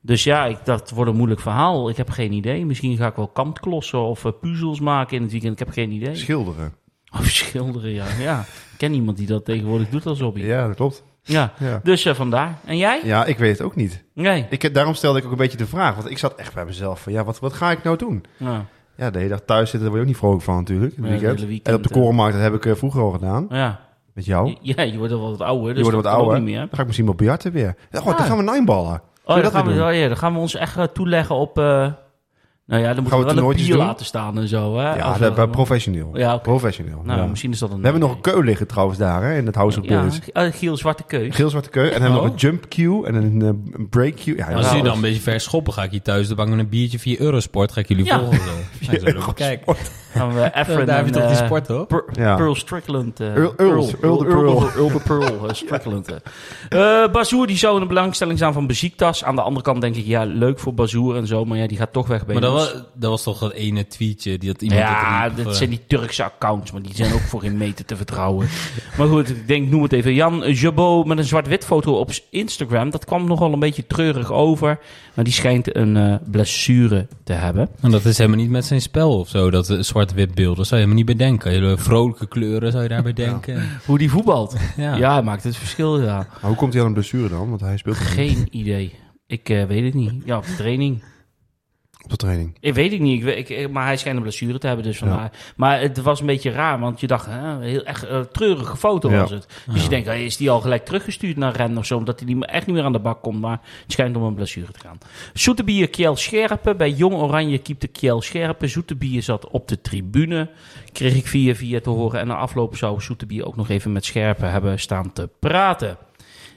Dus ja, ik, dat wordt een moeilijk verhaal. Ik heb geen idee. Misschien ga ik wel kantklossen of eh, puzzels maken in het weekend. Ik heb geen idee. Schilderen. Of schilderen, ja. ja. Ik ken iemand die dat tegenwoordig doet als hobby. Ja, dat klopt. Ja. Dus eh, vandaar. En jij? ja, ik weet het ook niet. Nee. Ik, daarom stelde ik ook een beetje de vraag. Want ik zat echt bij mezelf van, ja, wat, wat ga ik nou doen? Ja. Ja, de hele dag thuis zitten, daar word je ook niet vrolijk van natuurlijk. Het weekend. en op de eh. korenmarkt, dat heb ik eh, vroeger al gedaan. ja. Met jou. Ja, je wordt wel wat ouder. Dus je wordt wat ouder. Niet meer. Dan ga ik misschien wel biljarten weer. Ja, goh, Ah. dan gaan we nineballen. Oh, dan gaan, we, oh ja, dan gaan we ons echt toeleggen op... eh, nou ja, dan moeten we we wel een doen? laten staan en zo. Hè? Ja, Of, dat, eh, professioneel. Ja. Professioneel. Nou, ja. misschien is dat een... We hebben nog een keu liggen trouwens daar, hè, in het House of Ja, eh, Giel Zwarte Keus. Geel zwarte keu. En dan hebben we Oh. nog een jump queue en een, eh, een break queue. Ja, Als ja, jullie dan een beetje ver schoppen, ga ik hier thuis de bank met een biertje via Eurosport. Ga ik jullie Ja. volgen. Zo. Kijken. Gaan we Efren Daar heb je toch die eh, sport, hoor? Per- Ja. Pearl Strickland. eh, Earl- Earl- Earl de Pearl. Earl de Pearl eh, Strickland. eh. Eh, Bazoer die zou in de belangstelling staan van Beziektas. Aan de andere kant denk ik, ja, leuk voor Bazoer en zo. Maar ja, die gaat toch weg bij Maar dat was, dat was toch dat ene tweetje die dat iemand Ja, dat eh, zijn die Turkse accounts, maar die zijn ook voor geen meter te vertrouwen. Maar goed, ik denk, noem het even. Jan Jabot met een zwart-wit foto op Instagram. Dat kwam nogal een beetje treurig over. Maar die schijnt een eh, blessure te hebben. En dat is helemaal niet met zijn spel of zo, dat zwart zwart-wit beeld. Daar zou je helemaal niet bij denken. Hele vrolijke kleuren zou je daarbij denken. Hoe die voetbalt. Ja. Ja, maakt het verschil, ja. Maar hoe komt hij aan een blessure dan? Want hij speelt Geen idee. Ik eh, weet het niet. Ja, op de training. Op de training. Ik weet het niet, ik, weet- ik, maar hij schijnt een blessure te hebben. Dus vandaar. Maar het was een beetje raar, want je dacht, hè, heel echt een treurige foto Ja. was het. Dus je denkt, hey, is die al gelijk teruggestuurd naar Ren of zo, omdat hij niet meer- echt niet meer aan de bak komt. Maar het schijnt om een blessure te gaan. Zoetebier Kjell Scherpen, bij Jong Oranje keepte Kjell Scherpen. Zoetebier zat op de tribune, kreeg ik via via te horen. En na afloop zou Zoetebier ook nog even met Scherpen hebben staan te praten.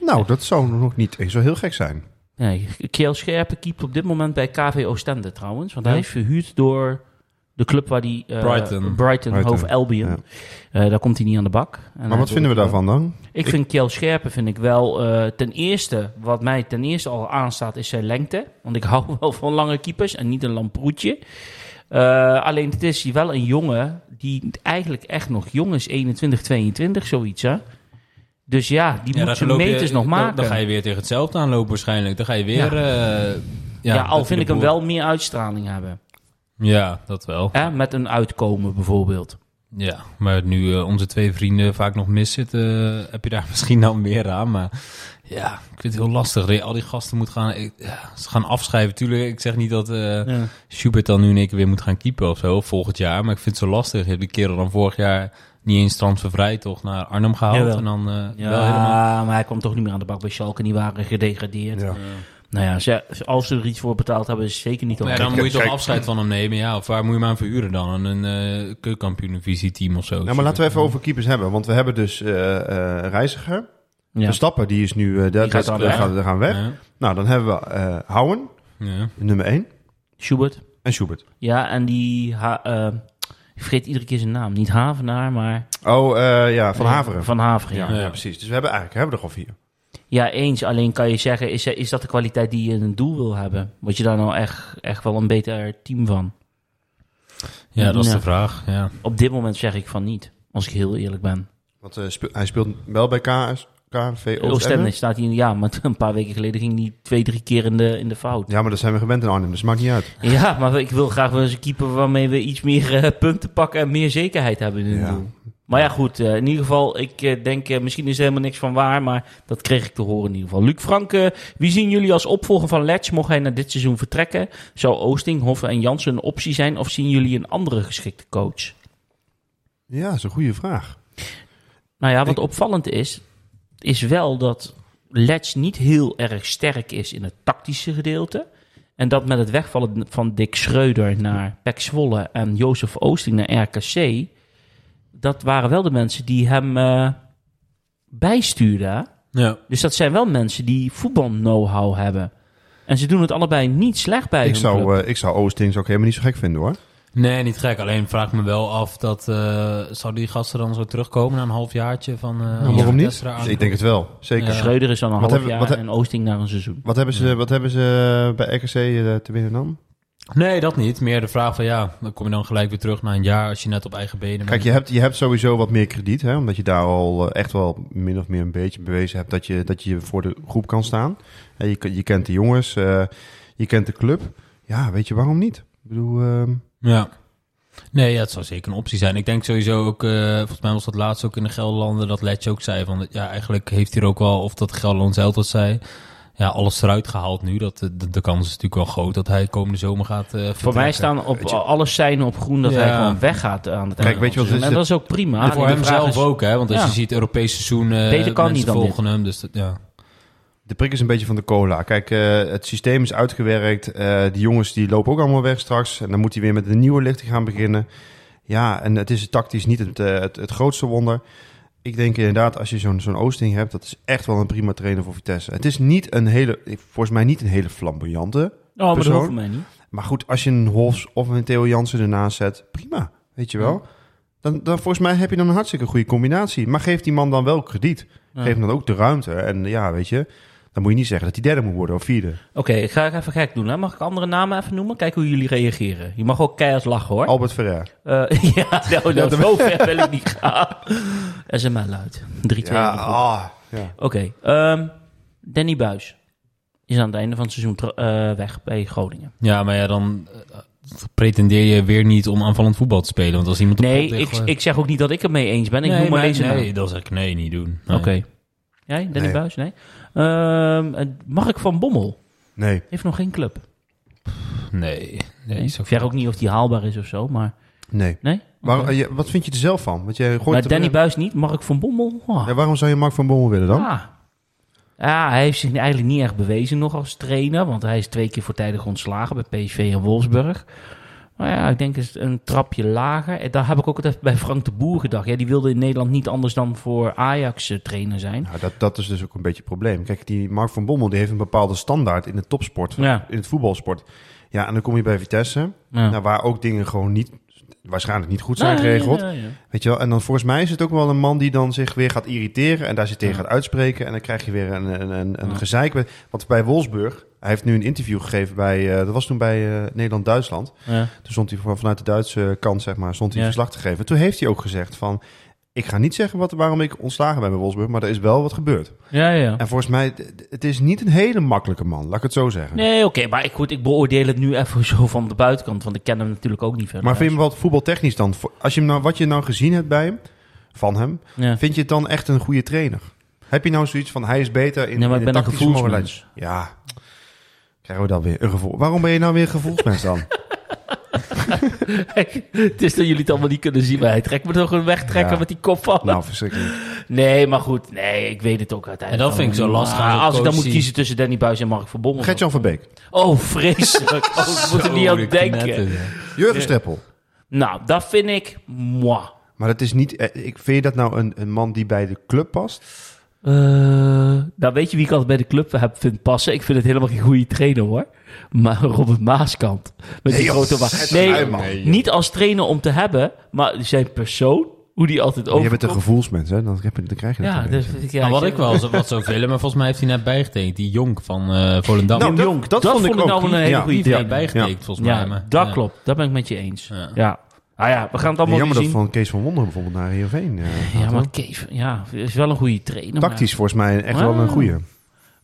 Nou, dat zou nog niet eens zo heel gek zijn. Nee, Kjell Scherpen keept op dit moment bij KV Oostende trouwens. Want hij is verhuurd door de club waar die... eh, Brighton. Brighton, Brighton, Hove Albion. ja. Eh, daar komt hij niet aan de bak. En Maar wat vinden we daarvan dan? Ik vind Kjell Scherpen vind ik wel... eh, ten eerste, wat mij ten eerste al aanstaat, is zijn lengte. Want ik hou wel van lange keepers en niet een lamproetje. Eh, alleen het is wel een jongen die eigenlijk echt nog jong is. 21, 22, zoiets hè. Dus ja, die moet je- meters nog maken. Dan, ga je weer tegen hetzelfde aanlopen waarschijnlijk. Dan ga je weer... Ja. eh, ja, al vind ik hem wel meer uitstraling hebben. Ja, dat wel. Met een uitkomen bijvoorbeeld. Ja, maar nu eh, onze twee vrienden vaak nog mis zitten, eh, heb je daar misschien dan meer aan. Maar ja, ik vind het heel lastig. Al die gasten moet gaan, ik- ja, ze gaan afschrijven. Tuurlijk, ik zeg niet dat Ja. Schubert dan nu in één keer weer moet gaan keepen of zo, volgend jaar. Maar ik vind het zo lastig. Je hebt die kerel dan vorig jaar niet eens transfervrij toch naar Arnhem gehaald. Jawel. En dan eh, Ja, wel helemaal... maar hij kwam toch niet meer aan de bak bij Schalke. Die waren gedegradeerd. Ja. Nou ja, ze, als ze er iets voor betaald hebben, is het zeker niet ja, op. dan moet je toch kijk- afscheid van hem nemen. Ja, of waar moet je hem aan verhuren dan? Een uh, keukenkampioen-visieteam of zo? Nou, maar laten we even over keepers hebben. Want we hebben dus eh eh, Reiziger. Ja. Verstappen, die is nu... eh daar gaat dan weg. gaan, gaan weg. Ja, Nou, dan hebben we eh Houwen, ja. nummer 1. Schubert. En Schubert. Ja, en die... Ha, eh, ik vergeet iedere keer zijn naam. Niet Havenaar, maar... Oh, eh, ja, Van Haveren. Van Haveren, ja. ja, ja. ja, precies. Dus we hebben eigenlijk hebben we er al vier. eens. Alleen kan je zeggen, is, is dat de kwaliteit die je in een doel wil hebben? Word je daar nou echt, echt wel een beter team van? ja, dat is Ja. de vraag. Ja. Op dit moment zeg ik van niet. Als ik heel eerlijk ben. Want eh, speel- hij speelt wel bij KS, Oostende staat hij... Ja, maar een paar weken geleden ging hij twee, drie keer in de, in de fout. Ja, maar dat zijn we gewend in Arnhem, dus maakt niet uit. Ja, maar ik wil graag wel eens een keeper waarmee we iets meer eh, punten pakken en meer zekerheid hebben in het Ja. doel. Maar ja, goed. eh, in ieder geval, ik eh, denk, misschien is er helemaal niks van waar, maar dat kreeg ik te horen in ieder geval. Luc Franke, wie zien jullie als opvolger van Letch? Mocht hij na dit seizoen vertrekken? Zou Oosting, Hoffen en Jansen een optie zijn? Of zien jullie een andere geschikte coach? Ja, dat is een goede vraag. Nou ja, wat Ik- opvallend is, is wel dat Letch niet heel erg sterk is in het tactische gedeelte. En dat met het wegvallen van Dick Schreuder naar Pek Zwolle en Jozef Oosting naar RKC, dat waren wel de mensen die hem eh, bijstuurden. Ja. Dus dat zijn wel mensen die voetbal-know-how hebben. En ze doen het allebei niet slecht bij Ik zou, eh, ik zou Oostings ook helemaal niet zo gek vinden hoor. Nee, niet gek. Alleen vraag ik me wel af dat... eh zou die gasten dan zo terugkomen na een halfjaartje van... eh Nou, waarom niet? Ik denk het wel, zeker. Ja. Schreuder is dan een Wat half hebben- jaar wat he- en Oosting naar een seizoen. Wat hebben ze, wat hebben ze bij RKC eh, te winnen dan? Nee, dat niet. Meer de vraag van ja, dan kom je dan gelijk weer terug na een jaar als je net op eigen benen bent. Kijk, je hebt, je hebt sowieso wat meer krediet, hè, omdat je daar al eh, echt wel min of meer een beetje bewezen hebt dat je, dat je voor de groep kan staan. En je, je kent de jongens, eh, je kent de club. Ja, weet je waarom niet? Ik bedoel, ehm, Ja. Nee, ja, het zou zeker een optie zijn. Ik denk sowieso ook, eh, volgens mij was dat laatst ook in de Gelderlanden, dat Letje ook zei van, ja, eigenlijk heeft hij er ook wel, of dat Gelderland zelf dat zei, ja, alles eruit gehaald nu. Dat, de, de kans is natuurlijk wel groot dat hij komende zomer gaat eh Voor mij staan op je- alles zijn op groen dat Ja. hij gewoon weggaat aan het Kijk, einde weet je wat het is. En dat is ook prima. En voor hem zelf is- ook, hè? Want als Ja. je ziet Europees seizoen, eh Beter kan mensen niet dan volgen hem, dus dat, ja. De prik is een beetje van de cola. Kijk, eh, het systeem is uitgewerkt. eh die jongens die lopen ook allemaal weg straks. En dan moet hij weer met een nieuwe lichting gaan beginnen. Ja, en het is tactisch niet het, eh, het, het grootste wonder. Ik denk inderdaad, als je zo'n zo'n Oosting hebt, dat is echt wel een prima trainer voor Vitesse. Het is niet een hele, volgens mij niet een hele flamboyante. Oh, maar persoon. mij niet. Maar goed, als je een Hofs of een Theo Jansen ernaast zet, prima. Weet je wel? Dan, dan volgens mij heb je dan een hartstikke goede combinatie. Maar geef die man dan wel krediet. Ja. Geef hem dan ook de ruimte. En ja, weet je, dan moet je niet zeggen dat hij derde moet worden of vierde. Oké, ik ga even gek doen. Hè. Mag ik andere namen even noemen? Kijk hoe jullie reageren. Je mag ook keihard lachen hoor. Albert Ferrer. Eh, ja, nou, nou, zo ver wil ik niet gaan. SML uit. 3-2. Ja, ah, ja. Oké, ehm, Danny Buis is aan het einde van het seizoen eh, weg bij Groningen. Ja, maar ja, dan... eh, pretendeer je weer niet om aanvallend voetbal te spelen. Want als iemand op Nee, ligt, ik, ik zeg ook niet dat ik het mee eens ben. Ik nee, noem maar nee, deze naam. Nee, dan zeg ik nee, niet doen. Nee. Oké. Jij, Danny Nee. Buis? Nee. Ehm, eh, Mark van Bommel Nee. heeft nog geen club. Nee, nee. Ik zeg ook niet of die haalbaar is of zo, maar... Nee. Nee? Waar, eh, je- wat vind je er zelf van? Want jij gooit maar Danny Buis niet, Mark van Bommel? Oh. Ja, waarom zou je Mark van Bommel willen dan? Ah. Ja, hij heeft zich eigenlijk niet echt bewezen nog als trainer. Want hij is twee keer voortijdig ontslagen bij PSV en Wolfsburg. Maar ja, ik denk eens een trapje lager. En daar heb ik ook altijd bij Frank de Boer gedacht. Ja, die wilde in Nederland niet anders dan voor Ajax eh, trainer zijn. Nou, dat, dat is dus ook een beetje het probleem. Kijk, die Mark van Bommel die heeft een bepaalde standaard in de topsport, Ja. in het voetbalsport. Ja, en dan kom je bij Vitesse, Ja. nou, waar ook dingen gewoon niet, waarschijnlijk niet goed zijn geregeld. ja, ja. Weet je wel? En dan volgens mij is het ook wel een man die dan zich weer gaat irriteren en daar zich tegen gaat uitspreken. En dan krijg je weer een, een, een, een gezeik. Want bij Wolfsburg, hij heeft nu een interview gegeven bij, eh, dat was toen bij eh, Nederland-Duitsland. Ja. Toen stond hij vanuit de Duitse kant, zeg maar, stond hij verslag te geven. Toen heeft hij ook gezegd van, ik ga niet zeggen wat, waarom ik ontslagen ben bij Wolfsburg, maar er is wel wat gebeurd. Ja, ja. En volgens mij, het is niet een hele makkelijke man, laat ik het zo zeggen. Nee, oké, maar ik, goed, ik beoordeel het nu even zo van de buitenkant, want ik ken hem natuurlijk ook niet verder. Maar vind je hem wat voetbaltechnisch dan? Als je hem nou, wat je nou gezien hebt bij hem, van hem, Ja. vind je het dan echt een goede trainer? Heb je nou zoiets van, hij is beter in, Nee, maar ik de ben een tactische gevoelsmens. Ja, krijgen we dan weer een gevoel. Waarom ben je nou weer een gevoelsmens dan? het is dat jullie het allemaal niet kunnen zien, maar hij trekt me toch een wegtrekker Ja. met die kop van. nou, verschrikkelijk. Nee, maar goed, nee, ik weet het ook uiteindelijk. En dat vind ik zo lastig niet. als Maar een als ik dan moet kiezen tussen Danny Buis en Mark van Bommel. Gert-Jan van Beek, Oh, vreselijk. Oh, ik moet er niet aan denken. Jurgen Streppel. Nou, dat vind ik... Moi. Maar dat is niet, eh, ik, vind je dat nou een, een man die bij de club past? Eh, nou, weet je wie ik altijd bij de club heb vind passen? Ik vind het helemaal geen goede trainer, hoor. Maar Robert Maaskant. Met die joh, grote wa- het Nee, man. niet als trainer om te hebben, maar zijn persoon, hoe die altijd je over. bent een gevoelsmens, hè? Dan, heb je, dan krijg je dat Ja, ik... Ja, Nou, wat je- ik wel zo- wat zou willen, maar volgens mij heeft hij net bijgetekend. Die Jonk van eh Volendam. Nou, Jong, dat- Jong, dat dat, vond ik vond ik nou een hele Ja. goede hij bijgetekend, volgens Ja, mij. Maar, dat ja. klopt. Dat ben ik met je eens. Ja. Ja. Ah ja, we gaan het allemaal Jammer dat zien. van Kees van Wonderen bijvoorbeeld naar Heerenveen eh, Ja, maar. Kees, ja, is wel een goede trainer. maar- Tactisch volgens mij echt wel een Ah. goede.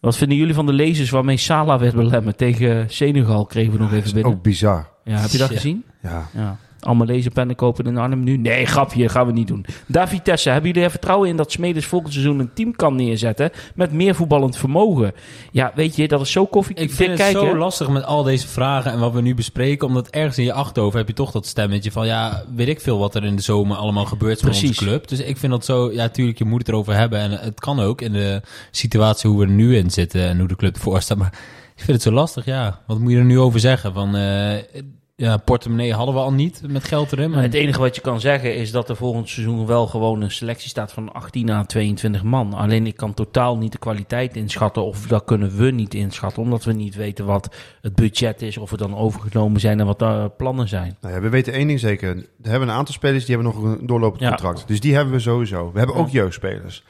Wat vinden jullie van de lezers waarmee Salah werd belemmerd? Tegen Senegal kregen we nog even binnen. Ook bizar. Ja, heb je dat Ja. gezien? Ja. Ja. Allemaal lezenpennen kopen in Arnhem nu? Nee, grapje, gaan we niet doen. Daar Vitesse, hebben jullie er vertrouwen in dat Smedes volgend seizoen een team kan neerzetten met meer voetballend vermogen? Ja, weet je, dat is zo koffie. Ik vind het kijken. zo lastig met al deze vragen en wat we nu bespreken. Omdat ergens in je achterhoofd heb je toch dat stemmetje van... ja, weet ik veel wat er in de zomer allemaal gebeurt voor Precies. onze club. Dus ik vind dat zo... Ja, tuurlijk, je moet het erover hebben. En het kan ook in de situatie hoe we er nu in zitten... en hoe de club ervoor staat. Maar ik vind het zo lastig, ja. Wat moet je er nu over zeggen? Van, eh, ja, portemonnee hadden we al niet met geld erin. Maar het enige wat je kan zeggen is dat er volgend seizoen wel gewoon een selectie staat van 18 à 22 man. Alleen ik kan totaal niet de kwaliteit inschatten of dat kunnen we niet inschatten. Omdat we niet weten wat het budget is, of we dan overgenomen zijn en wat de plannen zijn. Nou ja, we weten één ding zeker. We hebben een aantal spelers die hebben nog een doorlopend Ja. contract. Dus die hebben we sowieso. We hebben ook jeugdspelers.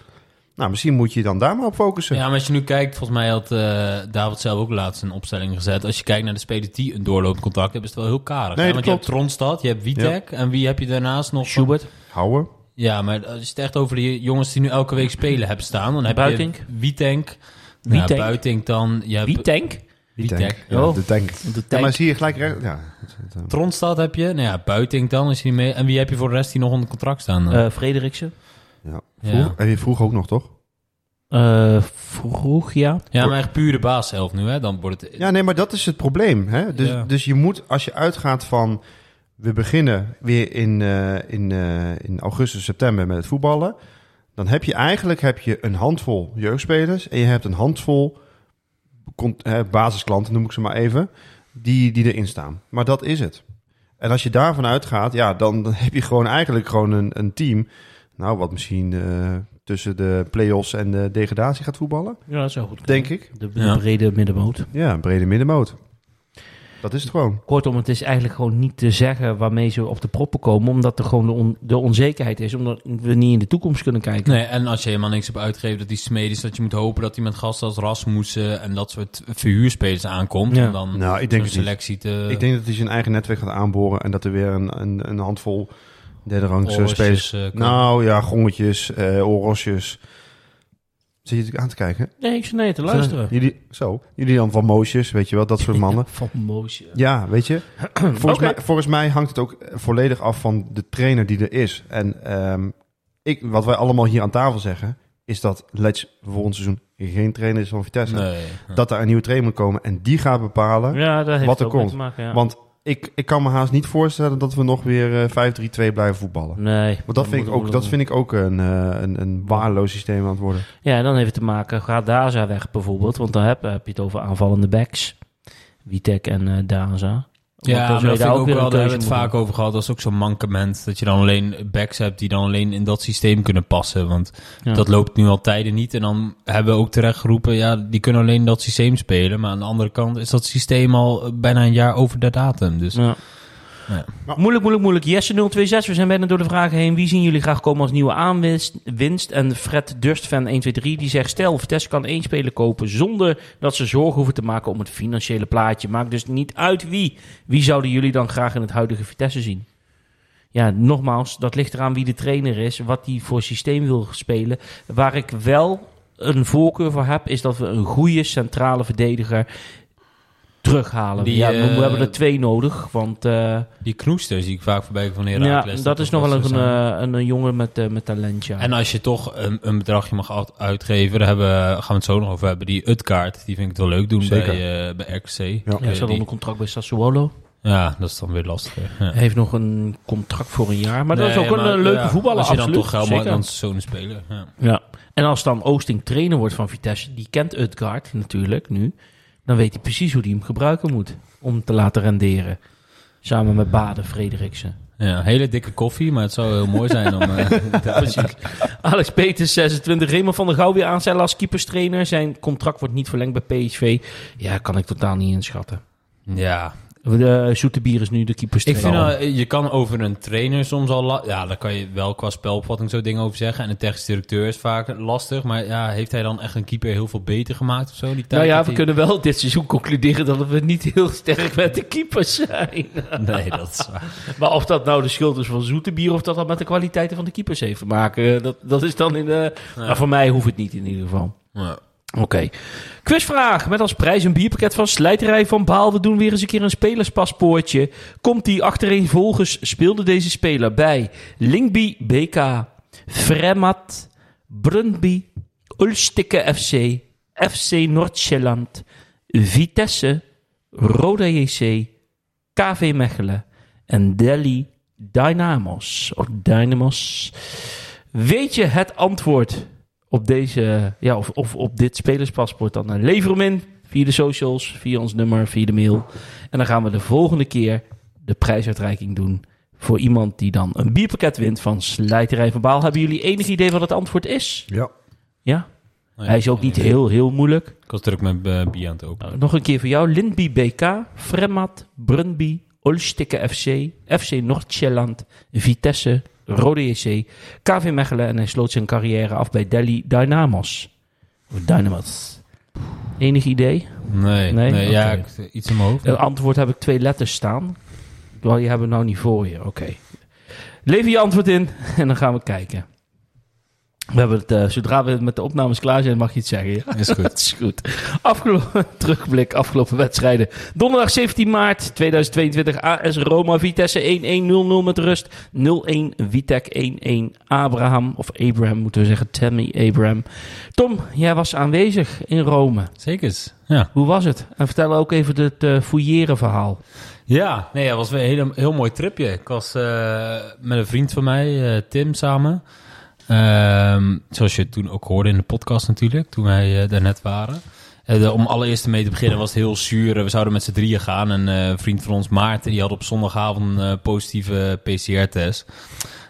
Nou, misschien moet je dan daar maar op focussen. Ja, maar als je nu kijkt, volgens mij had eh, David zelf ook laatst een opstelling gezet. Als je kijkt naar de spelers die een doorlopend contract hebben, is het wel heel karig. Nee, hè? Want je hebt. Tronstad, je hebt Witek en wie heb je daarnaast nog? Schubert, Houden. Ja, maar als je het echt over die jongens die nu elke week spelen hebben staan, dan heb Buitink. je Wietink. Wietink. Ja, Buitink dan. Je hebt wie tank? Witek. Ja, Oh. de tank. De Ja, tank. maar zie je gelijk... recht- Ja. Tronstad heb je. Nou ja, Buitink dan is hij mee. En wie heb je voor de rest die nog onder contract staan? Dan? Eh, Frederiksen. Ja. Ja. Vroeg, En je vroeg ook nog, toch? Eh, vroeg, ja. ja, maar echt puur de baashelft nu, hè? Dan wordt het... Ja, nee, maar dat is het probleem. Hè? Dus, Ja. dus je moet, als je uitgaat van... We beginnen weer in, eh, in, eh, in augustus, september met het voetballen. Dan heb je eigenlijk heb je een handvol jeugdspelers. En je hebt een handvol basisklanten, noem ik ze maar even. Die, die erin staan. Maar dat is het. En als je daarvan uitgaat, ja, dan, dan heb je gewoon eigenlijk gewoon een, een team. Nou, wat misschien eh, tussen de play-offs en de degradatie gaat voetballen. Ja, dat zou goed Denk ik. De, de Ja. brede middenmoot. Ja, een brede middenmoot. Dat is het gewoon. Kortom, het is eigenlijk gewoon niet te zeggen waarmee ze op de proppen komen, omdat er gewoon de, on- de onzekerheid is, omdat we niet in de toekomst kunnen kijken. Nee, en als je helemaal niks hebt uitgegeven dat die smeed is, dat je moet hopen dat hij met gasten als Rasmussen en dat soort verhuurspelers aankomt. Ja. Om dan Nou, ik denk selectie te... Ik denk dat hij zijn eigen netwerk gaat aanboren en dat er weer een, een, een handvol derde Oorlosjes, spelers... eh, nou ja, gongetjes, eh oorosjes. Zit je aan te kijken? Nee, ik zit nee te luisteren. Jullie, zo, jullie dan van Moosjes, weet je wel, dat soort mannen. Van Moosje. Ja, weet je. Volgens, mij, volgens mij hangt het ook volledig af van de trainer die er is. En ehm, ik, wat wij allemaal hier aan tafel zeggen, is dat Letch volgend seizoen geen trainer is van Vitesse. Nee. Dat daar een nieuwe trainer moet komen en die gaat bepalen. Ja, Wat er komt. maken, ja. Want ik, ik kan me haast niet voorstellen dat we nog weer eh 5-3-2 blijven voetballen. nee. Want dat vind, ik ook, dat vind ik ook een, eh, een, een waardeloos systeem aan het worden. Ja, en dan heeft het te maken, gaat Daza weg bijvoorbeeld. Want dan heb, heb je het over aanvallende backs. Witek en eh Daza. Ja, maar dat ook wel, daar hebben we het vaak over gehad. Dat is ook zo'n mankement. Dat je dan alleen backs hebt die dan alleen in dat systeem kunnen passen. Want Ja. dat loopt nu al tijden niet. En dan hebben we ook terecht geroepen, ja, die kunnen alleen dat systeem spelen. Maar aan de andere kant is dat systeem al bijna een jaar over de datum. Dus Ja. Moeilijk, moeilijk, moeilijk. Jesse 026, we zijn bijna door de vragen heen. Wie zien jullie graag komen als nieuwe aanwinst? Winst? En Fred Durst fan 123 die zegt... Stel, Vitesse kan één speler kopen zonder dat ze zorgen hoeven te maken om het financiële plaatje. Maakt dus niet uit wie. Wie zouden jullie dan graag in het huidige Vitesse zien? Ja, nogmaals, dat ligt eraan wie de trainer is, wat hij voor systeem wil spelen. Waar ik wel een voorkeur voor heb, is dat we een goede centrale verdediger terughalen. Die, ja, we, we eh, hebben er twee nodig, want... eh, die knoester zie ik vaak voorbij van ja, Herakles. dat is nog wel een, eh, een, een jongen met, eh, met talent, ja. En als je toch een, een bedragje mag uit- uitgeven, daar hebben, gaan we het zo nog over hebben. Die Utkaart, die vind ik het wel leuk doen Zeker. bij, eh, bij RKC. Ja. ja, Eh, hij staat die- onder contract bij Sassuolo. ja, dat is dan weer lastiger. Ja. Hij heeft nog een contract voor een jaar. Maar dat is ook een maar, eh, leuke ja, voetballer, Als je absoluut. dan toch geld maakt, dan zo'n speler. Ja. Ja. En als dan Oosting trainer wordt van Vitesse, die kent Utgaard natuurlijk nu. Dan weet hij precies hoe hij hem gebruiken moet om te laten renderen. Samen met Baden Frederiksen. Ja, hele dikke koffie, maar het zou heel mooi zijn om... eh, Precies. Alex Peters, 26. Raymond van der Gouw weer aanstellen als keeperstrainer. Zijn contract wordt niet verlengd bij PSV. Ja, kan ik totaal niet inschatten. ja, De Zoete Bier is nu de ik keeperstrainer. vind nou, je kan over een trainer soms al... Ja, daar kan je wel qua spelopvatting zo dingen over zeggen. En een technisch directeur is vaak lastig. Maar ja, heeft hij dan echt een keeper heel veel beter gemaakt of zo? Die tijd Nou ja, we hij- kunnen wel dit seizoen concluderen dat we niet heel sterk met de keepers zijn. Nee, dat is waar. Maar of dat nou de schuld is van Zoetebier of dat dat met de kwaliteiten van de keepers heeft te maken, dat, dat is dan in de... Maar voor mij hoeft het niet in ieder geval. Ja. Oké. Quizvraag met als prijs een bierpakket van Slijterij van Baal. We doen weer eens een keer een spelerspaspoortje. Komt die achtereenvolgens speelde deze speler bij Lingby BK, Fremat, Brøndby, Ulstikke FC, FC Noord-Sjælland, Vitesse, Roda JC, KV Mechelen en Delhi Dynamos. Of Dynamos. Weet je het antwoord op deze, ja, of, of op dit spelerspaspoort, dan eh, lever hem in via de socials, via ons nummer, via de mail. En dan gaan we de volgende keer de prijsuitreiking doen voor iemand die dan een bierpakket wint van Slijterij van Baal. Hebben jullie enig idee wat het antwoord is? Ja. Ja? Nee, Hij is ook niet heel, heel moeilijk. Ik was druk met uh, bier aan het openen. Uh, nog een keer voor jou. Lindby BK, Fremad, Brøndby, Olstikke FC, FC Noord-Sjælland, Vitesse, Rode JC, KV Mechelen en hij sloot zijn carrière af bij Delhi Dynamos. Of Dynamos. Enig idee? Nee, Nee? nee, ja, iets in mijn hoofd. Het antwoord heb ik twee letters staan. Wel, die hebben we nou niet voor je. Oké. Lever je antwoord in en dan gaan we kijken. We hebben het, eh, zodra we met de opnames klaar zijn, mag je het zeggen. Ja? Is goed. Is goed. Afgelopen, terugblik, afgelopen wedstrijden. Donderdag 17 maart 2022. AS Roma Vitesse 1-1-0-0 met rust. 0-1 Vitek 1-1 Abraham. Of Abraham moeten we zeggen. Tammy Abraham. Tom, jij was aanwezig in Rome. Zekers, ja. Hoe was het? En vertel ook even het uh, fouilleren verhaal. Ja, nee, het was weer een hele, heel mooi tripje. Ik was uh, met een vriend van mij, Tim, samen. Um, zoals je toen ook hoorde in de podcast natuurlijk, toen wij uh, daar net waren. Uh, om allereerst mee te beginnen was het heel zuur. We zouden met z'n drieën gaan. En uh, een vriend van ons, Maarten, die had op zondagavond een positieve PCR-test.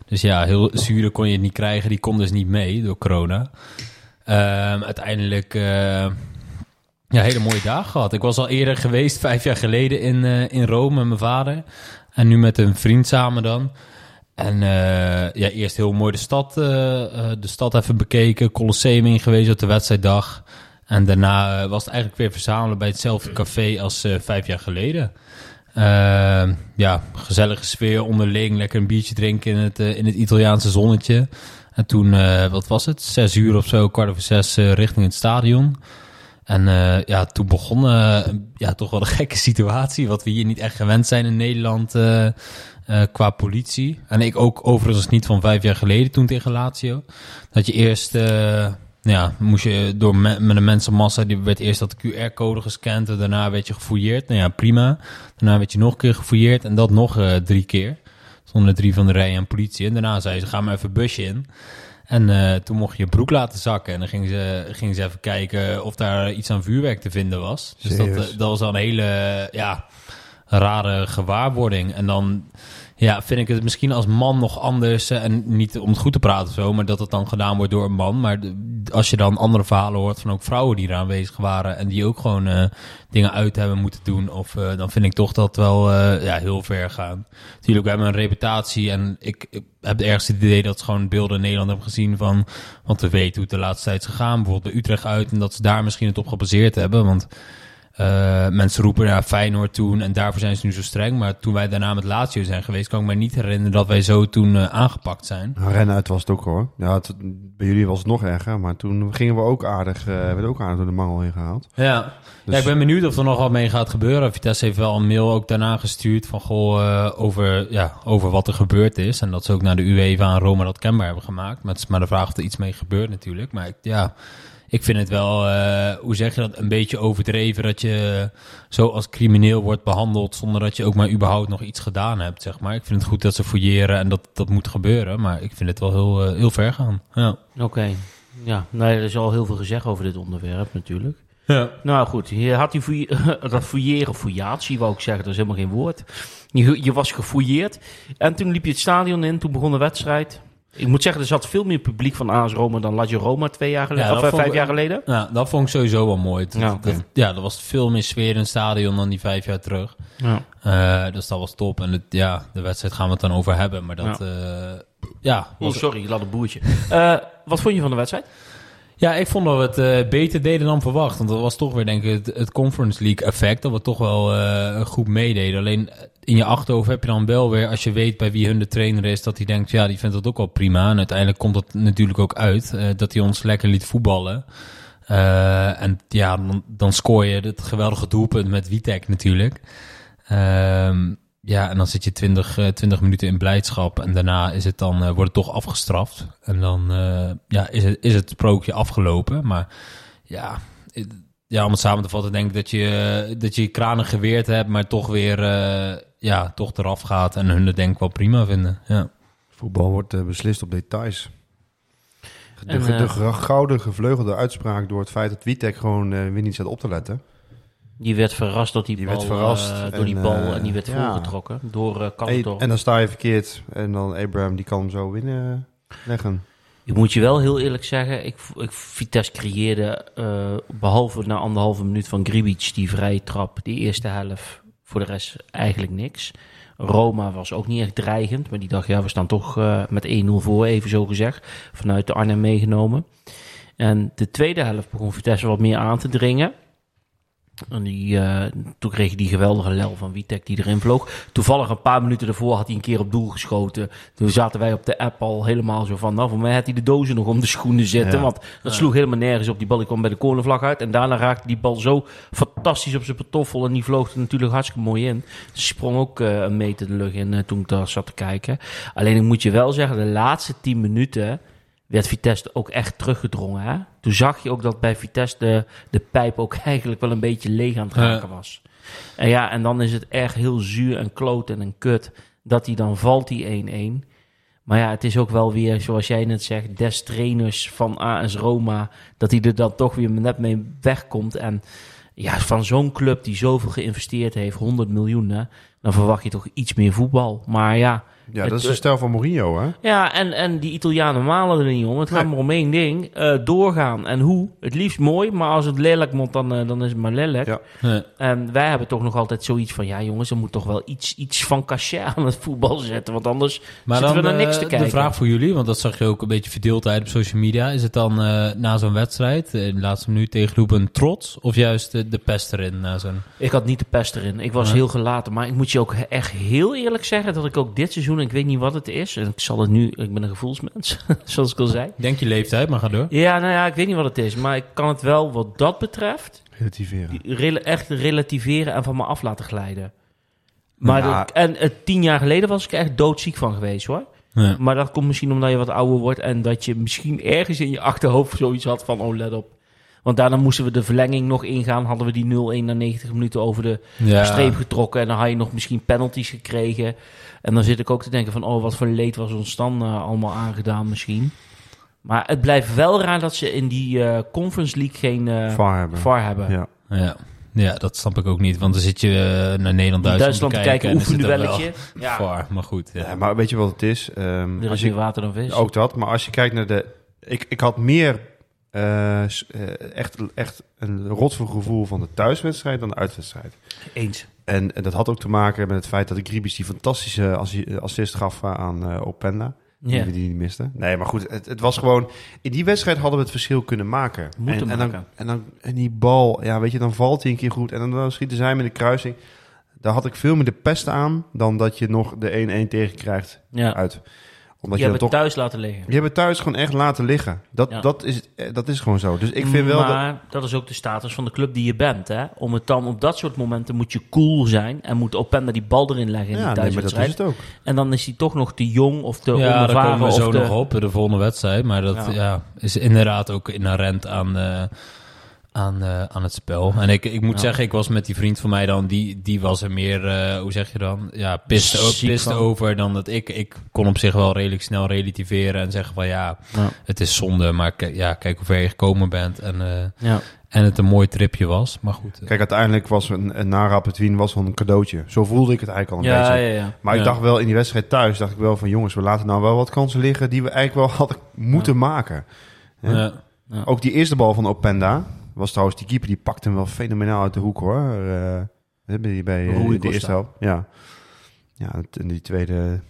Dus ja, heel zuur kon je het niet krijgen. Die kon dus niet mee door corona. Um, uiteindelijk ja, hele mooie dagen gehad. Ik was al eerder geweest, vijf jaar geleden, in, in Rome met mijn vader. En nu met een vriend samen dan. En uh, ja, eerst heel mooi de stad, uh, de stad even bekeken. Colosseum in geweest op de wedstrijddag. En daarna was het eigenlijk weer verzamelen bij hetzelfde café als vijf jaar geleden. ja, gezellige sfeer onderling. Lekker een biertje drinken in het, in het Italiaanse zonnetje. En toen, eh, wat was het? Zes uur of zo, kwart over zes, eh, richting het stadion. En eh, ja, toen begon eh, ja, toch wel een gekke situatie. Wat we hier niet echt gewend zijn in Nederland eh, eh, qua politie. En ik ook overigens niet van vijf jaar geleden toen tegen Lazio. Dat je eerst, eh, ja, moest je door me- met een mensenmassa, die werd eerst dat QR-code gescand. En daarna werd je gefouilleerd. Nou ja, prima. Daarna werd je nog een keer gefouilleerd. En dat nog eh, drie keer. Zonder drie van de rij aan politie. En daarna zei ze, ga maar even busje in. En toen mocht je je broek laten zakken. En dan gingen ze, gingen ze even kijken of daar iets aan vuurwerk te vinden was. Dus dat, dat was al een hele ja, rare gewaarwording. En dan ja, vind ik het misschien als man nog anders. eh, En niet om het goed te praten of zo, maar dat het dan gedaan wordt door een man. Maar als je dan andere verhalen hoort van ook vrouwen die er aanwezig waren. En die ook gewoon eh, dingen uit hebben moeten doen. Of eh, dan vind ik toch dat wel ja, heel ver gaan. Natuurlijk, we hebben een reputatie. En ik, ik heb ergens het idee dat ze gewoon beelden in Nederland hebben gezien van. Want we weten hoe het de laatste tijd is gegaan. Bijvoorbeeld bij Utrecht uit. En dat ze daar misschien het op gebaseerd hebben. Want eh, mensen roepen naar Feyenoord toen en daarvoor zijn ze nu zo streng. Maar toen wij daarna met Lazio zijn geweest, kan ik me niet herinneren dat wij zo toen eh, aangepakt zijn. Nou, rennen uit was het ook hoor. Ja, het- bij jullie was het nog erger, maar toen gingen we ook aardig, eh werden ook aardig door de mangel heen gehaald. Ja. Dus- ja, ik ben benieuwd of er nog wat mee gaat gebeuren. Vitesse heeft wel een mail ook daarna gestuurd van goh, over, ja, over wat er gebeurd is. En dat ze ook naar de UEFA en Roma dat kenbaar hebben gemaakt. Maar het is maar de vraag of er iets mee gebeurt natuurlijk. Maar ik, ja, ik vind het wel, eh, hoe zeg je dat, een beetje overdreven dat je zo als crimineel wordt behandeld zonder dat je ook maar überhaupt nog iets gedaan hebt, zeg maar. Ik vind het goed dat ze fouilleren en dat dat moet gebeuren, maar ik vind het wel heel, eh, heel ver gaan. Ja. Oké. Ja, nee, er is al heel veel gezegd over dit onderwerp natuurlijk. Ja. Nou goed, je had die fouille- dat fouilleren, fouillatie wou ik zeggen, dat is helemaal geen woord. Je, je was gefouilleerd en toen liep je het stadion in, toen begon de wedstrijd. Ik moet zeggen, er zat veel meer publiek van AS Roma dan Lazio Roma twee jaar geleden, Ja, of eh, vijf ik- jaar geleden. Ja, dat vond ik sowieso wel mooi. Ja, oké. dat, ja, dat was veel meer sfeer in het stadion dan die vijf jaar terug. Ja. Eh, dus dat was top. En het, ja, de wedstrijd gaan we het dan over hebben. Maar dat, ja, ja, Oh, sorry, ik laat een boertje. Eh, wat vond je van de wedstrijd? ja, ik vond dat we het eh, beter deden dan verwacht. Want dat was toch weer, denk ik, het, het Conference League effect. Dat we toch wel eh, goed meededen. Alleen eh, in je achterhoofd heb je dan wel weer, als je weet bij wie hun de trainer is, dat hij denkt, ja, die vindt dat ook wel prima. En uiteindelijk komt dat natuurlijk ook uit, eh, dat hij ons lekker liet voetballen. Eh, en ja, dan, scoor je het geweldige doelpunt met Witek natuurlijk. Ehm, ja, en dan zit je 20, eh, 20 minuten in blijdschap. En daarna is het dan, eh, wordt het toch afgestraft. En dan eh, ja, is, het, is het sprookje afgelopen. Maar ja, eh, ja, om het samen te vatten, denk ik dat je dat je, kranen geweerd hebt, maar toch weer eh, ja, toch eraf gaat. En hun het denk ik wel prima vinden. Ja. Voetbal wordt eh, beslist op details. De, En, de, eh, de gouden gevleugelde uitspraak door het feit dat Witek gewoon eh, weer niet zat op te letten. Die werd verrast door die, Die bal, werd verrast door en, die bal en die werd ja. voorgetrokken door uh, En, en dan sta je verkeerd en dan Abraham die kan hem zo winnen leggen. Ik moet je wel heel eerlijk zeggen, ik, ik, Vitesse creëerde, eh, behalve na anderhalve minuut van Gribic, die vrije trap, die eerste helft, voor de rest eigenlijk niks. Roma was ook niet echt dreigend, maar die dacht, ja, we staan toch eh, met 1-0 voor, even zo gezegd, vanuit de Arnhem meegenomen. En de tweede helft begon Vitesse wat meer aan te dringen. En die, eh, toen kreeg je die geweldige lel van Witek die erin vloog. Toevallig een paar minuten ervoor had hij een keer op doel geschoten. Toen zaten wij op de app al helemaal zo van... Nou, voor mij had hij de dozen nog om de schoenen zitten. Ja. Want dat sloeg helemaal nergens op. Die bal die kwam bij de cornervlag uit. En daarna raakte die bal zo fantastisch op zijn patoffel. En die vloog er natuurlijk hartstikke mooi in. Dus sprong ook eh, een meter de lucht in eh, toen ik daar zat te kijken. Alleen ik moet je wel zeggen, de laatste tien minuten werd Vitesse ook echt teruggedrongen. Hè? Toen zag je ook dat bij Vitesse de, de pijp ook eigenlijk wel een beetje leeg aan het raken was. En ja, en dan is het echt heel zuur en kloot en een kut dat hij dan valt, die 1-1. Maar ja, het is ook wel weer, zoals jij net zegt, des trainers van AS Roma, dat hij er dan toch weer net mee wegkomt. En ja, van zo'n club die zoveel geïnvesteerd heeft, 100 miljoen, hè, dan verwacht je toch iets meer voetbal. Maar ja, Ja, Het- dat is de stijl van Mourinho, hè? ja, en, en die Italianen malen er niet om. Het gaat Nee. maar om één ding. eh, doorgaan. En hoe? Het liefst mooi, maar als het lelijk moet, dan, eh, dan is het maar lelijk. Ja. En wij hebben toch nog altijd zoiets van... Ja jongens, er moet toch wel iets, iets van cachet aan het voetbal zetten. Want anders Maar zitten dan we naar niks eh, te kijken. de vraag voor jullie, want dat zag je ook een beetje verdeeldheid op social media. Is het dan eh, na zo'n wedstrijd, in de laatste minuut tegen een trots? Of juist de, de pest erin na zo'n... Ik had niet de pest erin. Ik was Ja. heel gelaten. Maar ik moet je moet je ook echt heel eerlijk zeggen dat ik ook dit seizoen, ik weet niet wat het is, en ik zal het nu, ik ben een gevoelsmens, zoals ik al zei. Denk je leeftijd, maar ga door. Ja, nou ja, ik weet niet wat het is, maar ik kan het wel wat dat betreft Relativeren. rela- echt relativeren en van me af laten glijden. Maar Ja. dat- en eh, tien jaar geleden was ik er echt doodziek van geweest hoor. Ja. Maar dat komt misschien omdat je wat ouder wordt en dat je misschien ergens in je achterhoofd zoiets had van, oh let op. Want daarna moesten we de verlenging nog ingaan, hadden we die 0-1 na 90 minuten over de Ja. streep getrokken. En dan had je nog misschien penalties gekregen. En dan zit ik ook te denken van, oh wat voor leed was ons dan eh, allemaal aangedaan misschien. Maar het blijft wel raar dat ze in die eh, Conference League geen eh VAR hebben. VAR hebben. Ja. Ja. ja, dat snap ik ook niet. Want dan zit je naar Nederland-Duitsland Duitsland te kijken, en dan zit er oefenduelletje. Ja, VAR, maar goed. Ja. Ja, maar weet je wat het is? Ehm, er als is je, meer water dan vis. ook dat, maar als je kijkt naar de... Ik, ik had meer eh, eh, echt, echt een rotsgevoel van de thuiswedstrijd dan de uitwedstrijd. Eens. En, en dat had ook te maken met het feit dat Gribis die fantastische assi- assist gaf eh, aan eh, Openda. Die we die niet misten. Nee, maar goed, het, het was gewoon... In die wedstrijd hadden we het verschil kunnen maken. Moeten en, en, dan, maken. en, dan, en die bal, ja, weet je, dan valt hij een keer goed. En dan, dan schieten zij met de kruising. Daar had ik veel meer de pest aan dan dat je nog de 1-1 tegenkrijgt Ja. uit. Omdat Je je, hebt dan het toch... thuis laten liggen. Je hebt het thuis gewoon echt laten liggen. Dat, Ja. dat, is, eh, dat is gewoon zo. Dus ik vind wel dat... maar dat... is ook de status van de club die je bent. Hè? Om het dan op dat soort momenten moet je cool zijn. En moet Openda die bal erin leggen in Ja, die nee, maar dat thuiswedstrijd. is het ook. En dan is hij toch nog te jong of te Ja, daar onervaren. komen we zo te... nog op, de volgende wedstrijd. Maar dat Ja. ja. is inderdaad ook inherent aan, eh, aan, eh, aan het spel. En ik, ik moet Ja. zeggen, ik was met die vriend van mij dan, die, die was er meer, eh, hoe zeg je dan? Ja, pist, o- Ziek pist van. over dan dat ik. Ik kon op zich wel redelijk snel relativeren en zeggen van ja, Ja. het is zonde, maar ja, kijk hoe ver je gekomen bent. En, eh, Ja. en het een mooi tripje was. Maar goed. Kijk, uiteindelijk was een, een Nara Petwien was wel een cadeautje. Zo voelde ik het eigenlijk al een Ja, beetje. ja, ja. Maar ik dacht wel in die wedstrijd thuis, dacht ik wel van jongens, we laten nou wel wat kansen liggen die we eigenlijk wel hadden moeten maken. Ja. ja. Ook die eerste bal van Openda was trouwens die keeper die pakte hem wel fenomenaal uit de hoek hoor. Eh, bij de eerste helft. Ja. Ja, en die tweede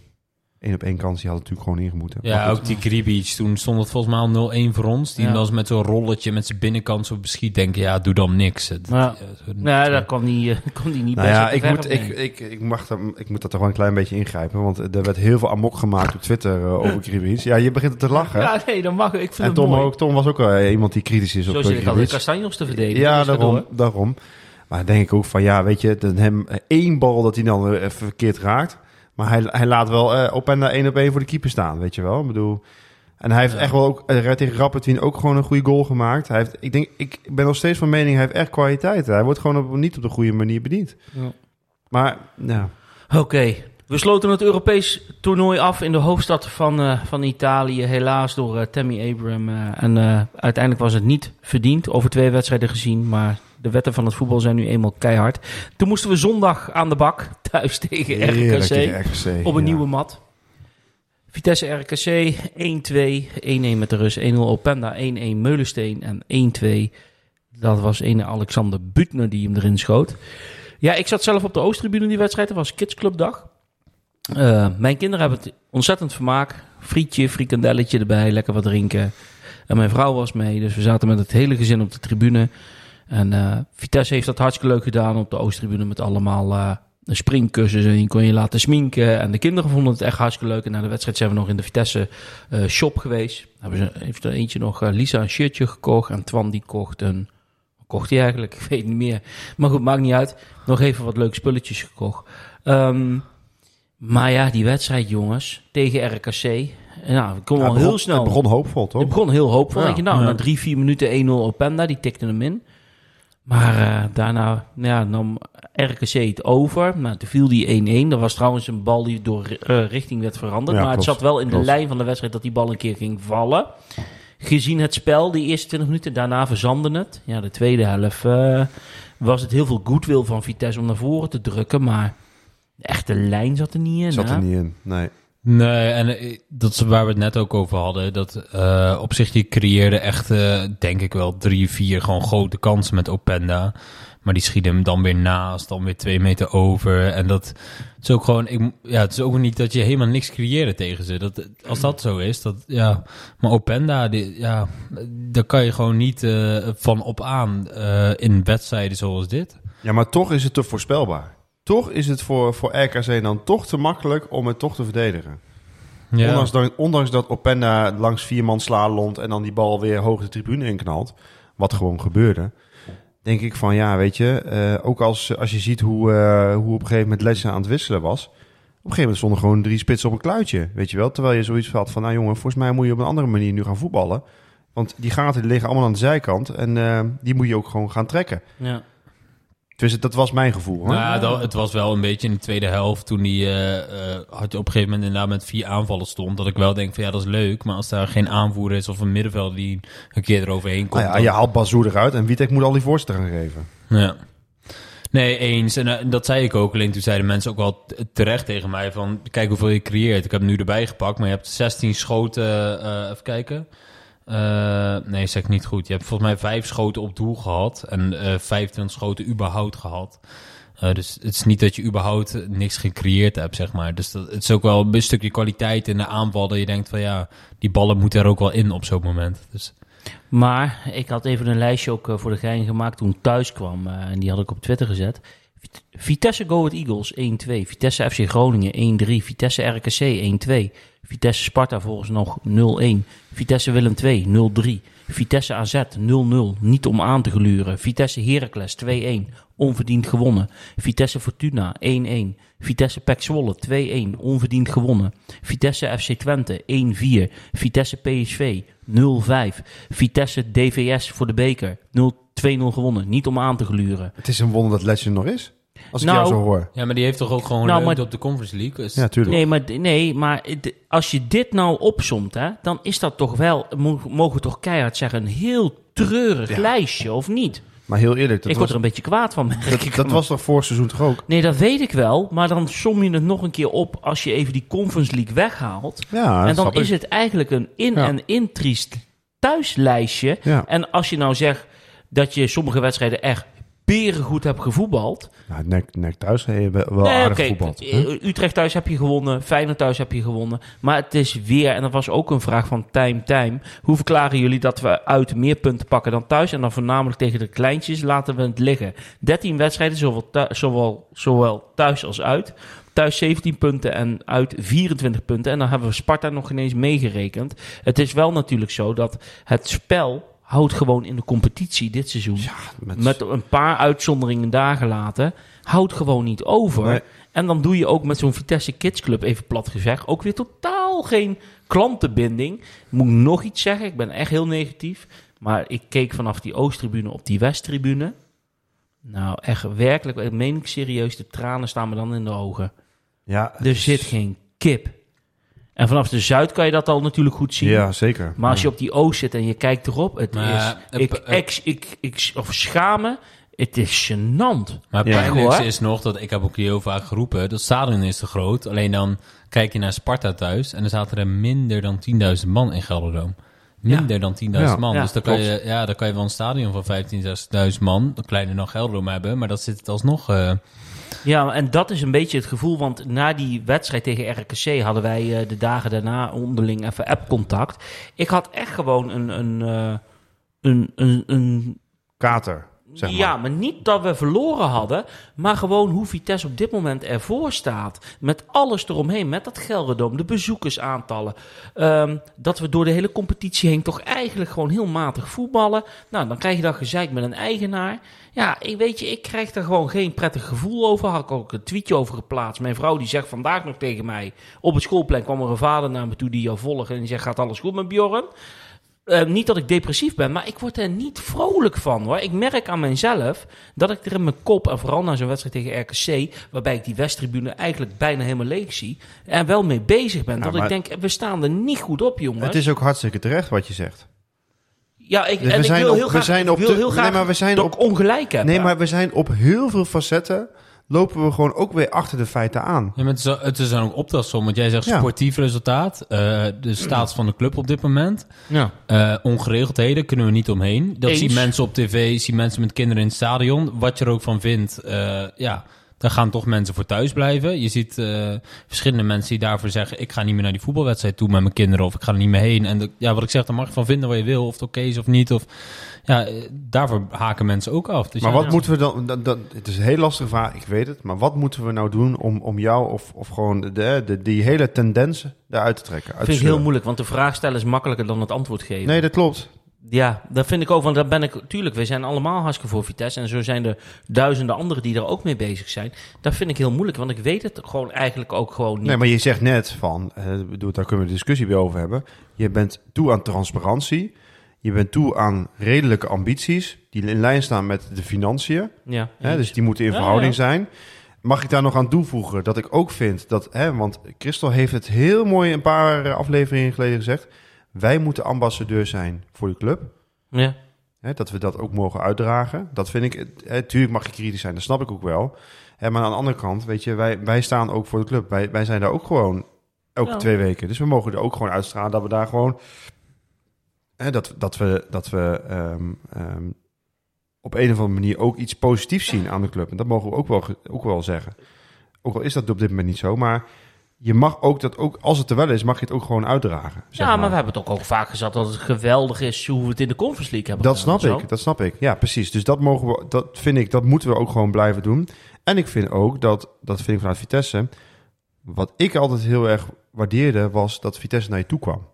één op één kans die had natuurlijk gewoon ingemoeten. Ja, ook die Kribic. Toen stond het volgens mij al 0-1 voor ons. Die Ja. was met zo'n rolletje met zijn binnenkant zo beschiet. Denken, ja, doe dan niks. Het- Ja. ja, zo- Nee, daar kwam die, eh, kwam die niet Nou best ja, op ik moet, op, ik, ik, ik, mag dat, ik moet dat er gewoon een klein beetje ingrijpen. Want er werd heel veel amok gemaakt op Twitter eh, over Kribic. Ja, je begint te lachen. Ja, nee, dat mag ik. Ik vind en Tom, mooi. ook, Tom was ook wel eh, iemand die kritisch is op Zo eh, zit ik kastanjos te verdedigen. Ja, Dus daarom, door. daarom. Maar dan denk ik ook van, ja, weet je, dat hem eh, één bal dat hij dan eh, verkeerd raakt. Maar hij, hij laat wel eh, op en één op één voor de keeper staan, weet je wel. Ik bedoel, en hij heeft Ja. echt wel ook eh, tegen Rappertwien ook gewoon een goede goal gemaakt. Hij heeft, ik, denk, ik ben nog steeds van mening, hij heeft echt kwaliteit. Hij wordt gewoon op, niet op de goede manier bediend. Ja. Maar, ja, Oké, we sloten het Europees toernooi af in de hoofdstad van, eh, van Italië. Helaas door eh, Tammy Abraham. eh, en uiteindelijk was het niet verdiend, over twee wedstrijden gezien. Maar de wetten van het voetbal zijn nu eenmaal keihard. Toen moesten we zondag aan de bak, thuis tegen RKC. Op een ja. nieuwe mat. Vitesse RKC 1-2, 1-1 met de Rus, 1-0 Openda, 1-1 Meulensteen en 1-2. Dat was ene Alexander Butner die hem erin schoot. Ja, ik zat zelf op de Oosttribune die wedstrijd. Dat was kidsclubdag. Eh, mijn kinderen hebben het ontzettend vermaak. Frietje, frikandelletje erbij, lekker wat drinken. En mijn vrouw was mee, dus we zaten met het hele gezin op de tribune. En eh, Vitesse heeft dat hartstikke leuk gedaan op de Oosttribune met allemaal eh springkussens. En die kon je laten sminken. En de kinderen vonden het echt hartstikke leuk. En na de wedstrijd zijn we nog in de Vitesse eh, shop geweest. Hebben ze, heeft er eentje nog, Lisa, een shirtje gekocht. En Twan die kocht een... Kocht hij eigenlijk? Ik weet het niet meer. Maar goed, maakt niet uit. Nog even wat leuke spulletjes gekocht. Ehm, maar ja, die wedstrijd, jongens, tegen RKC. Nou, ik kom Ja, al het heel begon- snel. Het begon hoopvol, toch? Het begon heel hoopvol. Ja. Denk je, nou, Ja. na drie, vier minuten 1-0 Openda, die tikte hem in. Maar eh, daarna nou ja, nam RKC het over. Nou, toen viel die 1-1. Dat was trouwens een bal die door eh, richting werd veranderd. Ja, maar het zat wel in de lijn van de wedstrijd dat die bal een keer ging vallen. Gezien het spel, die eerste 20 minuten, daarna verzandde het. Ja, de tweede helft eh, was het heel veel goodwill van Vitesse om naar voren te drukken. Maar de echte lijn zat er niet in. Zat hè? er niet in, nee. Nee, en eh, dat is waar we het net ook over hadden. Dat eh, op zich, die creëerde echt, eh, denk ik wel, drie, vier gewoon grote kansen met Openda. Maar die schiet hem dan weer naast, dan weer twee meter over. En dat is ook gewoon, ik, ja, het is ook niet dat je helemaal niks creëert tegen ze. Dat, als dat zo is, dat, ja. Maar Openda, die, ja, daar kan je gewoon niet van op aan in wedstrijden zoals dit. Ja, maar toch is het te voorspelbaar. Toch is het voor, voor RKC dan toch te makkelijk om het toch te verdedigen. Ja. Ondanks, dat, ondanks dat Openda langs vier man slaloomt en dan die bal weer hoog de tribune inknalt. Wat gewoon gebeurde. Denk ik van ja, weet je, eh, ook als, als je ziet hoe, eh, hoe op een gegeven moment Lessen aan het wisselen was. Op een gegeven moment stonden gewoon drie spitsen op een kluitje. Weet je wel, terwijl je zoiets had van nou jongen, volgens mij moet je op een andere manier nu gaan voetballen. Want die gaten die liggen allemaal aan de zijkant en eh, die moet je ook gewoon gaan trekken. Ja. Dus dat was mijn gevoel hoor. Nou dat, het was wel een beetje in de tweede helft toen die eh, eh, had je op een gegeven moment inderdaad met vier aanvallen stond. Dat ik wel denk van ja, dat is leuk. Maar als daar geen aanvoerder is of een middenvelder die een keer eroverheen komt. Nou ja, dan- je haalt Bazoer eruit en Witek moet al die voorzitter gaan geven. Ja. Nee, eens. En eh, dat zei ik ook. Alleen toen zeiden mensen ook wel terecht tegen mij van... Kijk hoeveel je creëert. Ik heb hem nu erbij gepakt, maar je hebt 16 schoten... even kijken. Eh, nee, zeg ik niet goed. Je hebt volgens mij vijf schoten op doel gehad. En eh 25 schoten überhaupt gehad. Eh, dus het is niet dat je überhaupt niks gecreëerd hebt, zeg maar. Dus dat, het is ook wel een stukje kwaliteit in de aanval... dat je denkt van ja, die ballen moeten er ook wel in op zo'n moment. Dus Maar ik had even een lijstje ook voor de gein gemaakt toen ik thuis kwam. en die had ik op Twitter gezet. Vit- Vitesse Go Ahead Eagles 1-2. Vitesse FC Groningen 1-3. Vitesse RKC 1-2. Vitesse Sparta volgens nog 0-1. Vitesse Willem 2 0-3. Vitesse AZ 0-0. Niet om aan te gluren. Vitesse Heracles 2-1. Onverdiend gewonnen. Vitesse Fortuna 1-1. Vitesse Pek Zwolle 2-1. Onverdiend gewonnen. Vitesse FC Twente 1-4. Vitesse PSV 0-5. Vitesse DVS voor de beker 0 2-0 gewonnen. Niet om aan te gluren. Het is een wonder dat Legend nog is. Als ik Nou, jou zo hoor. ja, maar die heeft toch ook gewoon Nou, maar- op de Conference League. Dus Ja, tuurlijk. Nee, maar, nee, maar het- als je dit nou opsomt, hè, dan is dat toch wel, mo- mogen we toch keihard zeggen, een heel treurig Ja. lijstje, of niet? Maar heel eerlijk, dat, ik word was, er een beetje kwaad van. dat, ik dat was toch vorig seizoen toch ook? Nee, dat weet ik wel, maar dan som je het nog een keer op als je even die Conference League weghaalt. Ja, en dan is ik. het eigenlijk een in- Ja. en intriest thuislijstje. Ja. En als je nou zegt dat je sommige wedstrijden echt berengoed hebt gevoetbald. Nou, nek, nek thuis hebben wel Nee, aardig oké, voetbald. hè? eh, Utrecht thuis heb je gewonnen, Feyenoord thuis heb je gewonnen. Maar het is weer, en dat was ook een vraag van time, time. Hoe verklaren jullie dat we uit meer punten pakken dan thuis? En dan voornamelijk tegen de kleintjes laten we het liggen. 13 wedstrijden, zowel, zowel, zowel thuis als uit. Thuis 17 punten en uit 24 punten. En dan hebben we Sparta nog ineens meegerekend. Het is wel natuurlijk zo dat het spel houdt gewoon in de competitie dit seizoen. Met, Met een paar uitzonderingen daar gelaten. Houdt gewoon niet over. Nee. En dan doe je ook met zo'n Vitesse Kids Club, even plat gezegd, ook weer totaal geen klantenbinding. Ik moet nog iets zeggen, ik ben echt heel negatief. Maar ik keek vanaf die Oosttribune op die Westtribune. Nou, echt werkelijk, meen ik serieus, de tranen staan me dan in de ogen. ja, Er is- zit geen kip. En vanaf de Zuid kan je dat al natuurlijk goed zien. Ja, zeker. Maar als je op die Oost zit en je kijkt erop, het Maar, is... eh, Ik, eh, ik, ik, ik, of schamen, het is gênant. Maar het Ja. is nog, dat ik heb ook heel vaak geroepen, dat stadion is te groot. Alleen dan kijk je naar Sparta thuis en er zaten er minder dan 10.000 man in Gelderdoom. Minder dan 10.000 Ja. man. Ja, dus dan kan, klopt. je, ja, dan kan je wel een stadion van 15.000, 16.000 man, kleiner dan Gelderdoom hebben. Maar dat zit het alsnog... eh, Ja, en dat is een beetje het gevoel, want na die wedstrijd tegen RKC hadden wij eh, de dagen daarna onderling even app-contact. Ik had echt gewoon een, een, eh, een, een, een Kater, zeg maar. Ja, maar niet dat we verloren hadden, maar gewoon hoe Vitesse op dit moment ervoor staat. Met alles eromheen, met dat Gelredome, de bezoekersaantallen. Ehm, dat we door de hele competitie heen toch eigenlijk gewoon heel matig voetballen. Nou, dan krijg je dat gezeik met een eigenaar. Ja, ik weet je, ik krijg daar gewoon geen prettig gevoel over. Had ik ook een tweetje over geplaatst. Mijn vrouw die zegt vandaag nog tegen mij... Op het schoolplein kwam er een vader naar me toe die jou volgt. En die zegt, gaat alles goed met Bjorn? Eh, niet dat ik depressief ben, maar ik word er niet vrolijk van hoor. Ik merk aan mezelf dat ik er in mijn kop, en vooral na zo'n wedstrijd tegen RKC, waarbij ik die Westtribune eigenlijk bijna helemaal leeg zie, er wel mee bezig ben. Ja, dat ik denk, we staan er niet goed op, jongens. Het is ook hartstikke terecht wat je zegt. ja, ik, Dus en we ik zijn wil op- heel we graag, zijn ik op wil heel nee, graag maar we zijn op- ongelijk. Nee, maar we zijn op heel veel facetten... lopen we gewoon ook weer achter de feiten aan. Ja, maar het, is, het is dan ook optelsom, want jij zegt Ja. sportief resultaat, eh, de staat van de club op dit moment, Ja. eh, ongeregeldheden kunnen we niet omheen. Dat Eens. zien mensen op tv, zien mensen met kinderen in het stadion, wat je er ook van vindt, eh, ja, daar gaan toch mensen voor thuis blijven. Je ziet eh, verschillende mensen die daarvoor zeggen... ik ga niet meer naar die voetbalwedstrijd toe met mijn kinderen... of ik ga er niet meer heen. En de- ja, wat ik zeg, daar mag je van vinden wat je wil... of het oké is of niet. Of, ja, eh, daarvoor haken mensen ook af. Dus Maar ja, wat ja. moeten we dan... Dat, dat, het is een heel lastige vraag, ik weet het. Maar wat moeten we nou doen om, om jou of, of gewoon de, de, die hele tendensen eruit te trekken? Dat vind ik heel moeilijk, want de vraag stellen is makkelijker dan het antwoord geven. Nee, dat klopt. Ja, dat vind ik ook, want daar ben ik... Tuurlijk, we zijn allemaal hartstikke voor Vitesse. En zo zijn er duizenden anderen die er ook mee bezig zijn. Dat vind ik heel moeilijk, want ik weet het gewoon eigenlijk ook gewoon niet. Nee, maar je zegt net van, eh, bedoel, daar kunnen we een discussie weer over hebben. Je bent toe aan transparantie. Je bent toe aan redelijke ambities die in lijn staan met de financiën. ja, Hè, dus die moeten in verhouding ja. zijn. Mag ik daar nog aan toevoegen dat ik ook vind dat, hè, want Christel heeft het heel mooi een paar eh, afleveringen geleden gezegd. Wij moeten ambassadeur zijn voor de club. ja. Hè, dat we dat ook mogen uitdragen. Dat vind ik, hè, tuurlijk mag je kritisch zijn, dat snap ik ook wel. Hè, maar aan de andere kant, weet je, wij, wij staan ook voor de club. Wij, wij zijn daar ook gewoon elke Ja. twee weken. Dus we mogen er ook gewoon uitstralen dat we daar gewoon... Hè, dat, dat we, dat we ehm, ehm, op een of andere manier ook iets positiefs zien aan de club. En dat mogen we ook wel, ook wel zeggen. Ook al is dat op dit moment niet zo, maar... Je mag ook dat ook, als het er wel is, mag je het ook gewoon uitdragen. ja, maar we hebben het ook, ook vaak gezegd dat het geweldig is hoe we het in de Conference League hebben Dat gedaan snap ik, dat snap ik. Ja, precies. Dus dat mogen we, dat vind ik, dat moeten we ook gewoon blijven doen. En ik vind ook dat, dat vind ik vanuit Vitesse, wat ik altijd heel erg waardeerde, was dat Vitesse naar je toe kwam.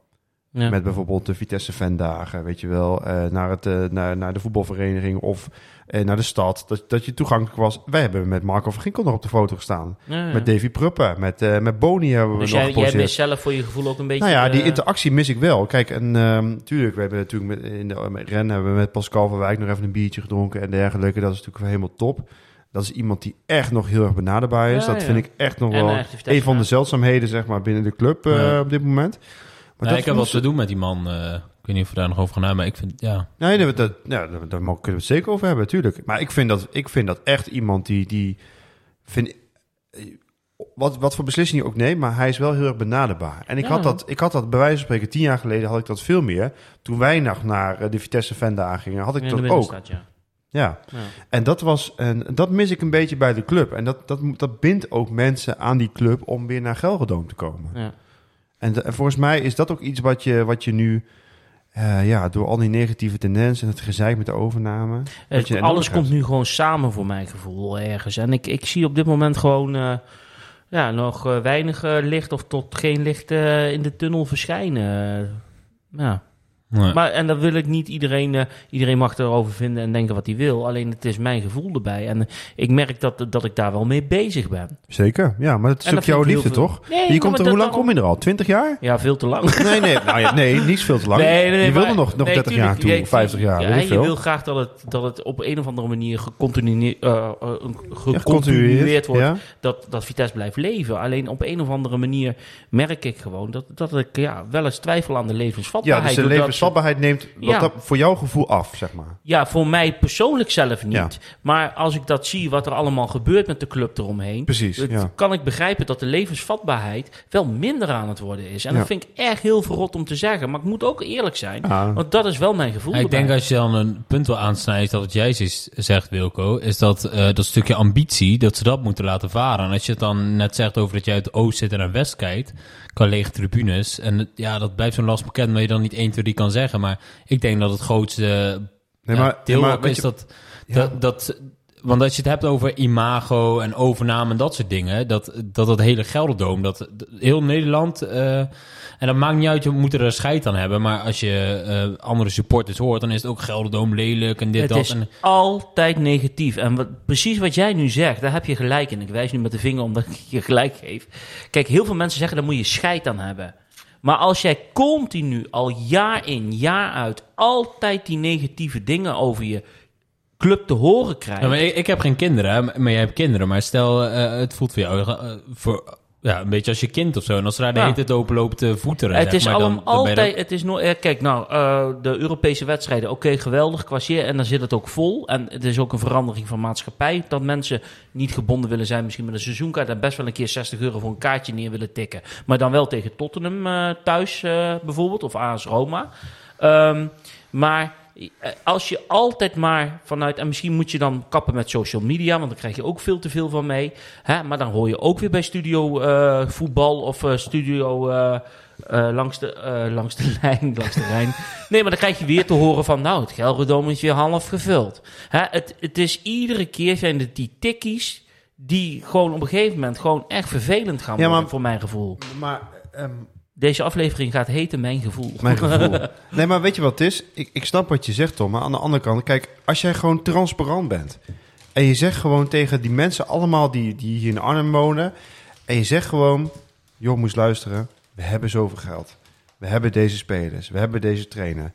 Ja. Met bijvoorbeeld de Vitesse Fandagen, weet je wel, eh, naar, het, eh, naar, naar de voetbalvereniging of eh, naar de stad. Dat, dat je toegankelijk was. Wij hebben met Marco van Ginkel nog op de foto gestaan. Ja, ja. Met Davy Pruppen, met, met Boni hebben we dus nog jij, jij mist zelf voor je gevoel ook een beetje... Nou ja, die interactie mis ik wel. Kijk, en ehm tuurlijk, we hebben natuurlijk met, in de met rennen hebben we met Pascal van Wijk nog even een biertje gedronken en dergelijke. Dat is natuurlijk helemaal top. Dat is iemand die echt nog heel erg benaderbaar is. Dat vind ik echt nog En wel een van de zeldzaamheden zeg maar, binnen de club op dit moment. Maar ik heb wat te doen met die man. eh, ik weet niet of we daar nog over gaan hebben, maar ik vind, ja... Nee, dat, dat, ja, daar, kunnen we het zeker over hebben, natuurlijk. Maar ik vind dat, ik vind dat echt iemand die... die vind, wat, wat voor beslissing hij ook neemt, maar hij is wel heel erg benaderbaar. En ik, Ja. had dat, ik had dat bij wijze van spreken tien jaar geleden had ik dat veel meer. Toen wij nog naar eh, de Vitesse Vendagen gingen, had ik in de dat ook. ja. Ja. Ja. En dat was en dat mis ik een beetje bij de club. En dat, dat, dat bindt ook mensen aan die club om weer naar Gelredome te komen. Ja. En, de- en volgens mij is dat ook iets wat je, wat je nu, eh, ja, door al die negatieve tendensen en het gezeik met de overname. Het- je alles komt nu gewoon samen voor mijn gevoel ergens. En ik, ik zie op dit moment gewoon eh, ja, nog eh, weinig eh, licht of tot geen licht eh, in de tunnel verschijnen. Eh, ja. Nee. Maar, en dan wil ik niet iedereen, eh, iedereen mag erover vinden en denken wat hij wil. Alleen het is mijn gevoel erbij. En ik merk dat, dat ik daar wel mee bezig ben. Zeker, ja, maar het is ook dat jouw liefde, toch? Nee, je komt er, dat- hoe lang daarom- kom je er al? 20 jaar? Ja, veel te lang. Nee, nee, nou ja, nee, niet veel te lang. Nee, nee, je wilde nog, nog nee, 30 tuurlijk, jaar toe, nee, 50 jaar, Ja, je wil graag dat het, dat het op een of andere manier gecontinueerd, eh, eh, Ja, gecontinueerd wordt. ja. Dat, dat Vitesse blijft leven. Alleen op een of andere manier merk ik gewoon dat, dat ik ja, wel eens twijfel aan de Ja, levensvatbaarheid. dus de doordat- levensvatbaarheid neemt wat Ja. dat, voor jouw gevoel af, zeg maar. Ja, voor mij persoonlijk zelf niet. Ja. Maar als ik dat zie, wat er allemaal gebeurt met de club eromheen... Precies, het- ja. kan ik begrijpen dat de levensvatbaarheid wel minder aan het worden is. En Ja. dat vind ik echt heel verrot om te zeggen. Maar ik moet ook eerlijk zijn, Ah. want dat is wel mijn gevoel Ja, ik erbij. denk als je dan een punt wil aansnijden, dat wat jij zegt, Wilco, is dat eh, dat stukje ambitie, dat ze dat moeten laten varen. En als je het dan net zegt over dat je uit de oost zit en naar west kijkt, qua lege tribunes, en ja, dat blijft zo'n last bekend, maar je dan niet 1, 2, 3 kan zeggen. Maar ik denk dat het grootste Nee, ja, maar, deel maar is je- dat, Ja. dat, dat... Want als je het hebt over imago en overname en dat soort dingen, dat dat, dat hele Gelderdoom, dat dat heel Nederland, eh, en dat maakt niet uit, je moet er een scheid aan hebben, maar als je eh, andere supporters hoort, dan is het ook Gelderdoom lelijk en dit, Het dat. is En, altijd negatief. En wat, precies wat jij nu zegt, daar heb je gelijk in. Ik wijs nu met de vinger omdat ik je gelijk geef. Kijk, heel veel mensen zeggen, daar moet je scheid aan hebben. Maar als jij continu, al jaar in, jaar uit, altijd die negatieve dingen over je club te horen krijgt... ja, maar ik, ik heb geen kinderen, maar jij hebt kinderen, maar stel, eh, het voelt voor jou eh, voor, ja, een beetje als je kind of zo. En als ze daar de Ja. hele tijd open loopt te voeteren, Het zeg is maar, dan, dan altijd, het is no eh, kijk nou, eh, de Europese wedstrijden, oké, geweldig, kwartier, en dan zit het ook vol. En het is ook een verandering van maatschappij, dat mensen niet gebonden willen zijn, misschien met een seizoenkaart, en best wel een keer 60 euro voor een kaartje neer willen tikken. Maar dan wel tegen Tottenham eh, thuis eh, bijvoorbeeld, of AS Roma. Ehm, maar als je altijd maar vanuit... En misschien moet je dan kappen met social media... want dan krijg je ook veel te veel van mee. Hè? Maar dan hoor je ook weer bij studio eh, voetbal of eh, studio... eh, eh, langs, de, eh, langs de lijn, langs de Rijn. Nee, maar dan krijg je weer te horen van... nou, het Gelredome is weer half gevuld. Hè? Het, het is iedere keer zijn het die tikkies... die gewoon op een gegeven moment... gewoon echt vervelend gaan Ja, worden, maar- voor mijn gevoel. Maar, ehm, Deze aflevering gaat heten Mijn Gevoel. mijn gevoel. nee, maar weet je wat het is? Ik, ik snap wat je zegt, Tom. Maar aan de andere kant, kijk, als jij gewoon transparant bent. En je zegt gewoon tegen die mensen allemaal die, die hier in Arnhem wonen. En je zegt gewoon, joh, moest luisteren. We hebben zoveel geld. We hebben deze spelers. We hebben deze trainer.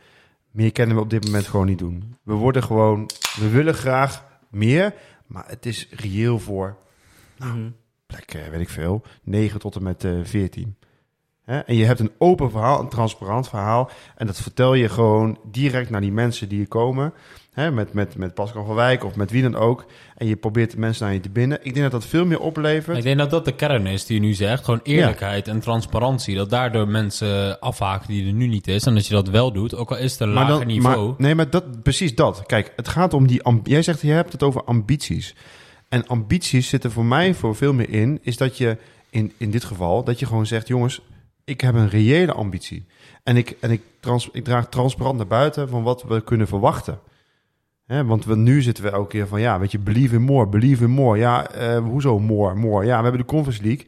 Meer kunnen we op dit moment gewoon niet doen. We worden gewoon, we willen graag meer. Maar het is reëel voor Mhm. plek, eh, weet ik veel, 9 tot en met eh 14. Hè? En je hebt een open verhaal, een transparant verhaal. En dat vertel je gewoon direct naar die mensen die hier komen. Hè? Met, met, met Pascal van Wijk of met wie dan ook. En je probeert de mensen naar je te binden. Ik denk dat dat veel meer oplevert. Ik denk dat dat de kern is die je nu zegt. Gewoon eerlijkheid en transparantie. Dat daardoor mensen afhaken die er nu niet is. En dat je dat wel doet, ook al is het een lager dan- niveau. maar- nee, maar dat, precies dat. Kijk, het gaat om die... Jij zegt, je hebt het over ambities. En ambities zitten voor mij voor veel meer in... is dat je, in, in dit geval, dat je gewoon zegt... jongens, ik heb een reële ambitie. En ik, en ik, trans, ik draag transparant naar buiten van wat we kunnen verwachten. Want we, nu zitten we elke keer van... ja, weet je, believe in more, believe in more. Ja, eh, hoezo more, more? Ja, we hebben de Conference League.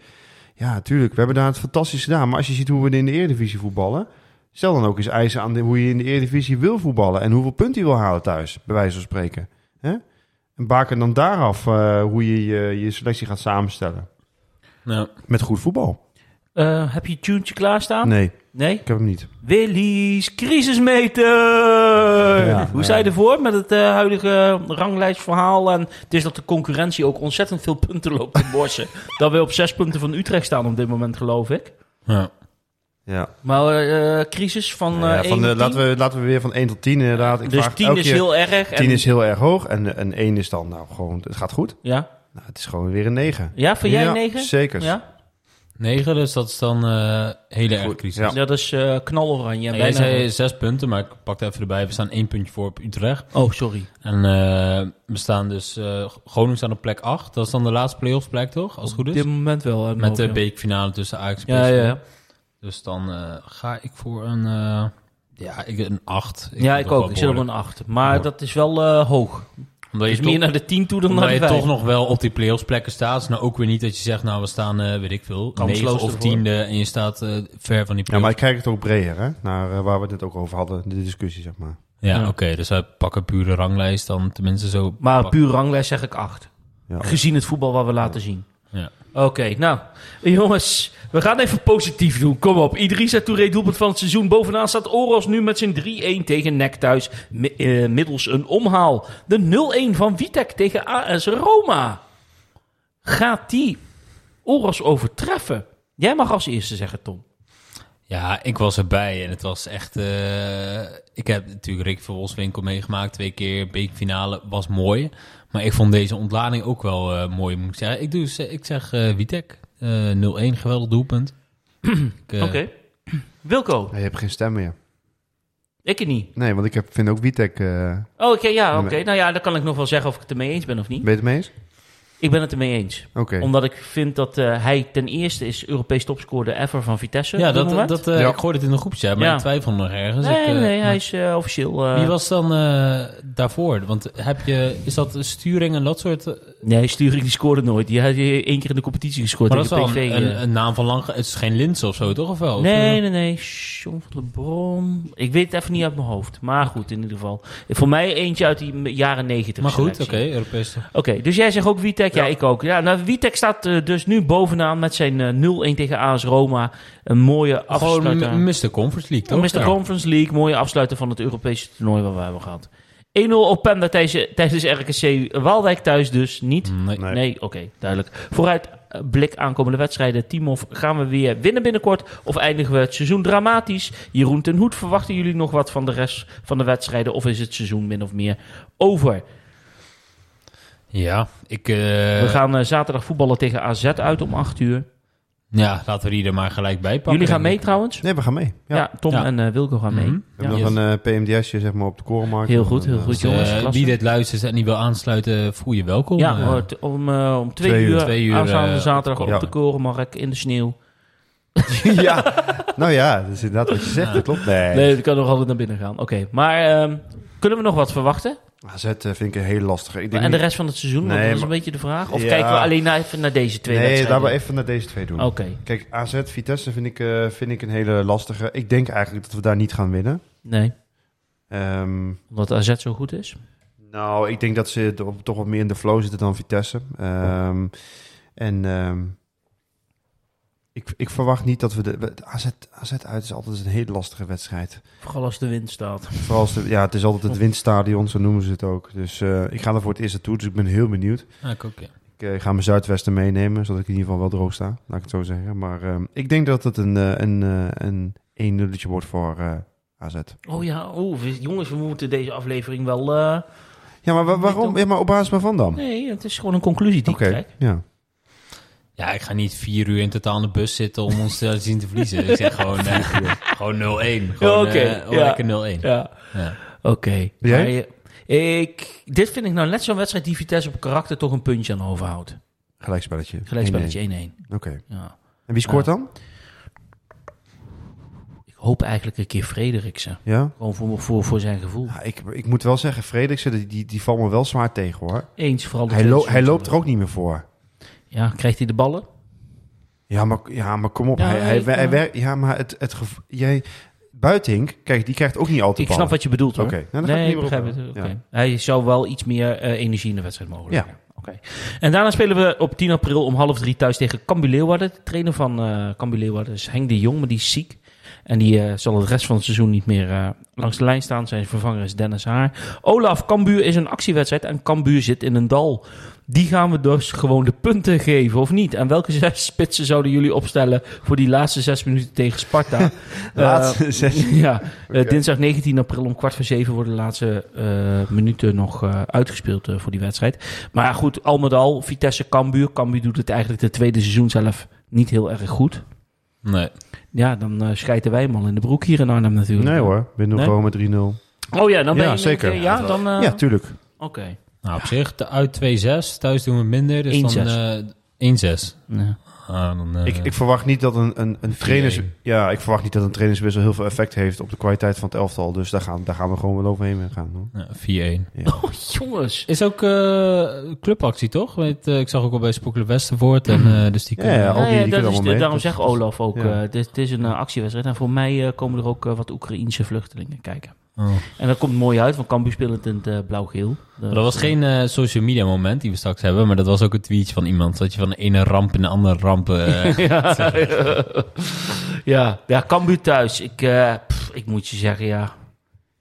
Ja, natuurlijk, we hebben daar het fantastisch gedaan. Maar als je ziet hoe we in de Eredivisie voetballen... Stel dan ook eens eisen aan de, hoe je in de Eredivisie wil voetballen en hoeveel punten je wil halen thuis, bij wijze van spreken. Hè? En baken dan daaraf eh, hoe je, je je selectie gaat samenstellen. Met goed voetbal. Eh, heb je het tuentje klaarstaan? Nee, Nee? ik heb hem niet. Willy's crisismeter! Ja, Hoe ja. sta je ervoor met het eh, huidige ranglijstverhaal? En het is dat de concurrentie ook ontzettend veel punten loopt te borsen. dat we op zes punten van Utrecht staan op dit moment, geloof ik. Ja. Ja. Maar eh, crisis van, eh Ja, van 1 de, tot laten, we, laten we weer van 1 tot 10 inderdaad. Ik Dus vraag 10 elke is heel erg. 10 en, is heel erg hoog en, en 1 is dan nou gewoon, het gaat goed. Ja? Nou, het is gewoon weer een 9. Ja, vind jij Ja, een 9? Zeker. Ja? 9, dus dat is dan eh hele erg crisis. ja. Dat is eh knaloranje. En jij zei zes punten, maar ik pak het even erbij. We staan één puntje voor op Utrecht. Oh, sorry. En eh, we staan dus... eh Groningen staat op plek 8. Dat is dan de laatste playoffs plek, toch? Als het goed Op is. dit moment wel. Met de ja. beekfinale tussen Ajax en Ja, PSV. ja, ja. Dus dan eh, ga ik voor een... eh, ja, ik, een 8. Ja, ik ook. Ik zit op een 8. Maar dat is wel eh, hoog. Omdat je, Dus meer toch, naar de 10 toe dan omdat naar je de 5. toch nog wel op die playoffs plekken staat. Dus nou ook weer niet dat je zegt, nou we staan, eh, weet ik veel, Kansloos 9 of. 10 en je staat eh, ver van die Ja, maar playoffs. ik kijk het ook breder, hè? Naar eh, waar we het net ook over hadden, de discussie, zeg maar. Ja, Ja. oké. dus wij pakken pure ranglijst dan tenminste zo. Maar puur ranglijst zeg ik 8. Ja. Gezien het voetbal wat we laten zien. Ja. Oké, nou, jongens, we gaan even positief doen. Kom op, Idrissa Touré, doelpunt van het seizoen. Bovenaan staat Oros nu met zijn 3-1 tegen NEC thuis, mi- eh, middels een omhaal. De 0-1 van Vitek tegen AS Roma. Gaat die Oros overtreffen? Jij mag als eerste zeggen, Tom. Ja, ik was erbij en het was echt... eh, ik heb natuurlijk Rick Verwolswinkel meegemaakt. Twee keer beekfinale, was mooi. Maar ik vond deze ontlading ook wel eh, mooi, moet ik zeggen. Ik, doe, ik zeg eh Witek, eh 0-1, geweldig doelpunt. Ik, eh, Oké. Wilco, Ja, je hebt geen stem meer. ik het niet. Nee, want ik heb, vind ook Witek... eh Oh, oké, ja, oké. Nou ja, dan kan ik nog wel zeggen of ik het ermee eens ben of niet. ben je het mee eens? Ik ben het ermee eens. Omdat ik vind dat eh, hij ten eerste is Europees topscorer ever van Vitesse. Ja, dat, dat, eh, Ja. ik gooide het in de groepchat, maar Ja. ik twijfel nog ergens. nee, ik, eh, nee, hij is officieel... eh, Wie was dan eh, daarvoor? Want heb je, is dat sturing en dat soort... Nee, Sturing die scoorde nooit. Die had één keer in de competitie gescoord Maar dat is PV. een, een, een naam van lang... Het is geen Linse of zo, toch? Of wel? Of, nee, nee, nee. John van der. Ik weet het even niet uit mijn hoofd. Maar goed, in ieder geval. Voor mij eentje uit die jaren negentig. Maar goed, oké, selectie. Europees? Oké, dus jij zegt ook Witek? Ja, Ja. ik ook. Ja, nou, Witek staat eh, dus nu bovenaan met zijn eh, 0-1 tegen AS Roma. Een mooie afsluiter. Gewoon Mr. Conference League, toch? Mr. Ja. Conference League, mooie afsluiter van het Europese toernooi wat we hebben gehad. 1-0 op Penda tijdens, tijdens RKC Waalwijk thuis dus niet. Nee. Nee. Nee, oké, duidelijk. Vooruit eh, blik aankomende wedstrijden. Timov, gaan we weer winnen binnenkort? Of eindigen we het seizoen dramatisch? Jeroen ten Hoed, verwachten jullie nog wat van de rest van de wedstrijden? Of is het seizoen min of meer over? Ja, ik... eh, we gaan eh, zaterdag voetballen tegen AZ uit om 8 uur. Ja, laten we die er maar gelijk bij pakken. Jullie gaan mee trouwens? Nee, we gaan mee. Ja, Ja. Tom Ja. en eh, Wilco gaan mee. Mhm. We Ja. hebben nog een PMDS'je zeg maar, op de korenmarkt. Heel goed, heel goed, Dus, jongens. wie dit luistert en niet wil aansluiten, voel je welkom. Ja, om, om twee, Twee uur. uur, Twee uur, aanstaande zaterdag ja. op de Korenmarkt in de sneeuw. ja, nou ja, dat is inderdaad wat je zegt. Dat klopt. Nee. Nee, dat kan nog altijd naar binnen gaan. Oké, maar ehm, kunnen we nog wat verwachten? AZ eh, vind ik een hele lastige. Ik denk en de rest van het seizoen? Nee, dat is een beetje de vraag. Of Ja. kijken we alleen naar, even naar deze twee Nee, wedstrijden? laten we even naar deze twee doen. Oké, Kijk, AZ, Vitesse vind ik, eh, vind ik een hele lastige. Ik denk eigenlijk dat we daar niet gaan winnen. nee. Ehm, Omdat AZ zo goed is? nou, ik denk dat ze toch wat meer in de flow zitten dan Vitesse. Ehm, en ehm, ik, ik verwacht niet dat we de... AZ, AZ uit is altijd een hele lastige wedstrijd. Vooral als de wind staat. Vooral als de, ja, het is altijd het windstadion, zo noemen ze het ook. Dus eh, ik ga er voor het eerst naartoe, dus ik ben heel benieuwd. ik ook, ja. Ik eh, ga mijn Zuidwesten meenemen, zodat ik in ieder geval wel droog sta. Laat ik het zo zeggen. Maar ehm, ik denk dat het een, eh, een, eh, een 1 nulletje wordt voor AZ. Oh ja, oh, jongens, we moeten deze aflevering wel... Ja, maar wa- waarom? Ja, maar op basis waarvan dan? Nee, het is gewoon een conclusie die ik ja. Ja, ik ga niet vier uur in totaal in de bus zitten om ons te zien te verliezen. Ik zeg gewoon, eh, gewoon 0-1. Gewoon oké, eh, ja. lekker 0-1. Ja. Ja. Oké. Maar je- Ik, dit vind ik nou net zo'n wedstrijd die Vitesse op karakter toch een puntje aan overhoudt. Gelijkspelletje. Gelijkspelletje 1-1. 1-1. Oké. Ja. En wie scoort Ja. dan? Ik hoop eigenlijk een keer Frederiksen. Ja? Gewoon voor, voor, voor zijn gevoel. ja ik, ik moet wel zeggen, Frederiksen, die, die, die valt me wel zwaar tegen hoor. Eens, vooral de Hij, lo- hij loopt er ook niet meer voor. Ja, krijgt hij de ballen? Ja, maar, ja, maar kom op. Ja, hij, hij, werkt- ja, maar het, het jij, Buitink, kijk, die krijgt ook niet altijd Ik snap wat je bedoelt hoor. Oké, nou, nee, ik begrijp op- het. Ja. Hij zou wel iets meer eh, energie in de wedstrijd mogen Ja. Oké. En daarna spelen we op 10 april om half drie thuis tegen Cambuur Leeuwarden. De trainer van eh Cambuur Leeuwarden is Henk de Jong, maar die is ziek. En die eh, zal het rest van het seizoen niet meer eh, langs de lijn staan. Zijn vervanger is Dennis Haar. Olaf, Cambuur is een actiewedstrijd en Cambuur zit in een dal. Die gaan we dus gewoon de punten geven, of niet? En welke zes spitsen zouden jullie opstellen voor die laatste zes minuten tegen Sparta? Laatste Eh, zes. Ja, dinsdag 19 april om kwart voor zeven worden de laatste eh, minuten nog eh, uitgespeeld voor die wedstrijd. Maar goed, al met al, Vitesse Cambuur. Cambuur doet het eigenlijk de tweede seizoen zelf niet heel erg goed. Nee. Ja, dan eh scheiden wij hem al in de broek hier in Arnhem natuurlijk. Nee hoor, winnen we Nee? gewoon met 3-0. Oh ja, dan ben Ja, je zeker. eh, ja, dan. eh, ja, tuurlijk. Oké. Nou, op zich, de uit 2-6. Thuis doen we minder. Dus 1-6. dan eh 1-6. Ja. Ah, dan, eh, Ik, ik verwacht niet dat een, een, een trainers... 4-1. Ja, ik verwacht niet dat een trainerswissel heel veel effect heeft op de kwaliteit van het elftal. Dus daar gaan, daar gaan we gewoon wel overheen gaan. Hoor. ja, 4-1. Ja. Oh, jongens. Is ook eh, clubactie, toch? Weet, eh, ik zag ook al bij Spookele Westervoort. En, eh, dus die Ja, ja, al Ja, die- dat kunnen is mee. daarom Dus- zegt Olaf ook, Ja. eh, dit, dit is een actiewedstrijd. En voor mij eh, komen er ook wat Oekraïense vluchtelingen kijken. Oh. En dat komt mooi uit, want Cambuur speelt het in het eh, blauw-geel. Maar dat was geen eh, social media moment die we straks hebben. Maar dat was ook een tweetje van iemand. Dat je van de ene ramp in de andere ramp... eh, ja, ja, ja, Cambuur thuis. Ik, eh, pff, ik moet je zeggen, ja.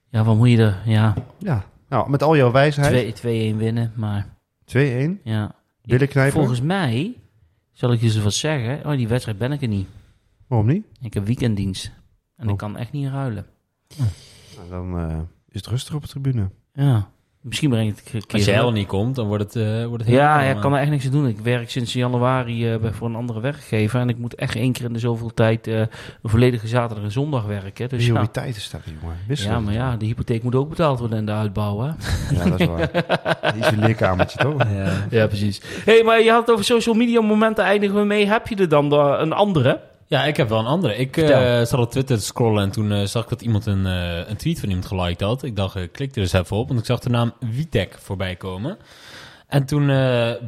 Ja, wat moet je er? Ja, Ja, nou, met al jouw wijsheid. 2 2-1 winnen, maar 2-1. ja. Billen knijpen. Volgens mij, zal ik je eens wat zeggen. Oh, die wedstrijd ben ik er niet. Waarom niet? Ik heb weekenddienst. En ik Oh. kan echt niet ruilen. Nou, dan eh, is het rustig op de tribune. Ja, misschien breng ik het als jij wel. al niet komt, dan wordt het, eh wordt het Ja, helemaal, ja, ik eh, kan er echt niks aan doen. Ik werk sinds januari eh, bij, voor een andere werkgever. En ik moet echt één keer in de zoveel tijd eh, een volledige zaterdag en zondag werken. Dus ja, Prioriteiten staat er, jongen. Ja, maar ja, de hypotheek moet ook betaald worden en de uitbouw. Hè? Ja, dat is waar. Die is je leerkamertje, toch? Ja. Ja, precies. hey, maar je had het over social media momenten eindigen we mee. Heb je er dan een andere? Ja, ik heb wel een andere. Ik eh, zat op Twitter te scrollen en toen eh, zag ik dat iemand een, eh, een tweet van iemand geliked had. Ik dacht, ik klik er eens even op, want ik zag de naam Vitek voorbij komen. En toen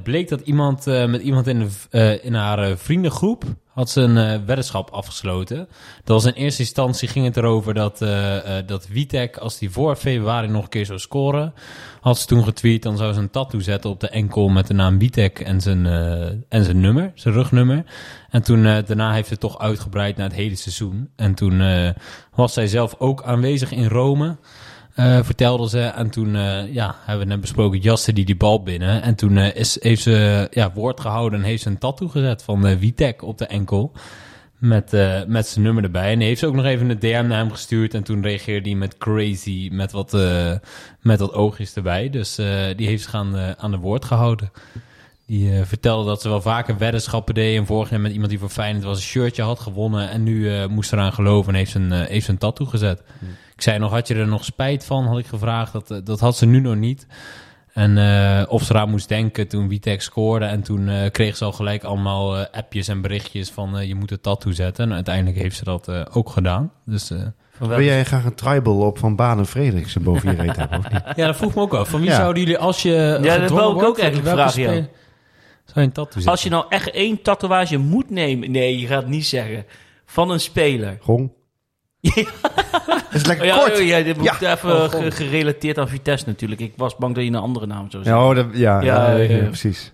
bleek dat iemand met iemand in, de, in haar vriendengroep had ze een eh, weddenschap afgesloten. Dat was in eerste instantie ging het erover dat, eh, eh, dat Vitek, als die voor februari nog een keer zou scoren, had ze toen getweet, dan zou ze een tattoo zetten op de enkel met de naam Vitek en zijn, en zijn nummer, zijn rugnummer. En toen daarna heeft het toch uitgebreid naar het hele seizoen. En toen was zij zelf ook aanwezig in Rome, eh, vertelde ze. En toen eh, ja, hebben we net besproken, jaste die die bal binnen. En toen eh, is, heeft ze ja, woord gehouden en heeft ze een tattoo gezet van Vitek op de enkel. Met, met zijn nummer erbij. En heeft ze ook nog even een DM naar hem gestuurd. En toen reageerde hij met crazy, met wat, met wat oogjes erbij. Dus die heeft zich aan, de- aan de woord gehouden. Die vertelde dat ze wel vaker weddenschappen deed. En vorig jaar met iemand die voor was een shirtje had gewonnen. En nu eh, moest eraan geloven en heeft zijn, eh, heeft zijn tattoo gezet. Ik zei nog, had je er nog spijt van? Had ik gevraagd. Dat, eh, dat had ze nu nog niet. En eh, of ze eraan moest denken toen Witek scoorde. En toen eh, kreeg ze al gelijk allemaal eh, appjes en berichtjes van eh, je moet een tattoo zetten. En uiteindelijk heeft ze dat eh, ook gedaan. Dus eh, Wil jij graag een tribal op van Baden Frederiksen boven je reet hebben, of niet? ja, dat vroeg me ook af. Van wie Ja. zouden jullie, als je dat gedwongen wou ik ook eigenlijk welke vragen, ja. speler- Zou je een tattoo zetten? Als je nou echt één tatoeage moet nemen... Nee, je gaat het niet zeggen. Van een speler. Gong. Dat is lekker ja, kort. oh, ja, dit moet Ja. even Oh, ge- gerelateerd aan Vitesse natuurlijk. Ik was bang dat je een andere naam zou Ja, zeggen. oh, dat, ja, Ja, ja, ja, ja. precies.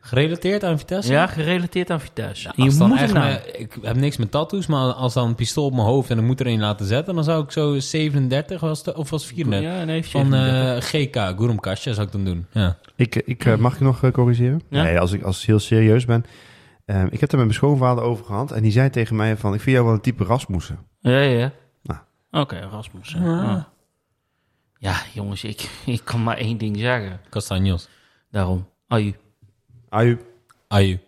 Gerelateerd aan Vitesse? Ja, gerelateerd aan Vitesse. Ja, je dan moet echt me- ik heb niks met tattoos, maar als dan een pistool op mijn hoofd en ik moet er een laten zetten, dan zou ik zo 37 was het, of was het 34 Ja, nee, van 37. eh, GK, Gurum Kastja zou ik dan doen. Ja. Ik, ik, eh, mag ik nog eh, corrigeren? Ja. Nee, als ik, als ik heel serieus ben. Ehm, ik heb het er met mijn schoonvader over gehad. En die zei tegen mij van, ik vind jou wel een type Rasmussen. Ja, ja. Nou. Oké, Rasmus. Ah. Ja. ja, jongens, ik, ik kan maar één ding zeggen. Castanjos. Daarom. Aju. Aju. Aju.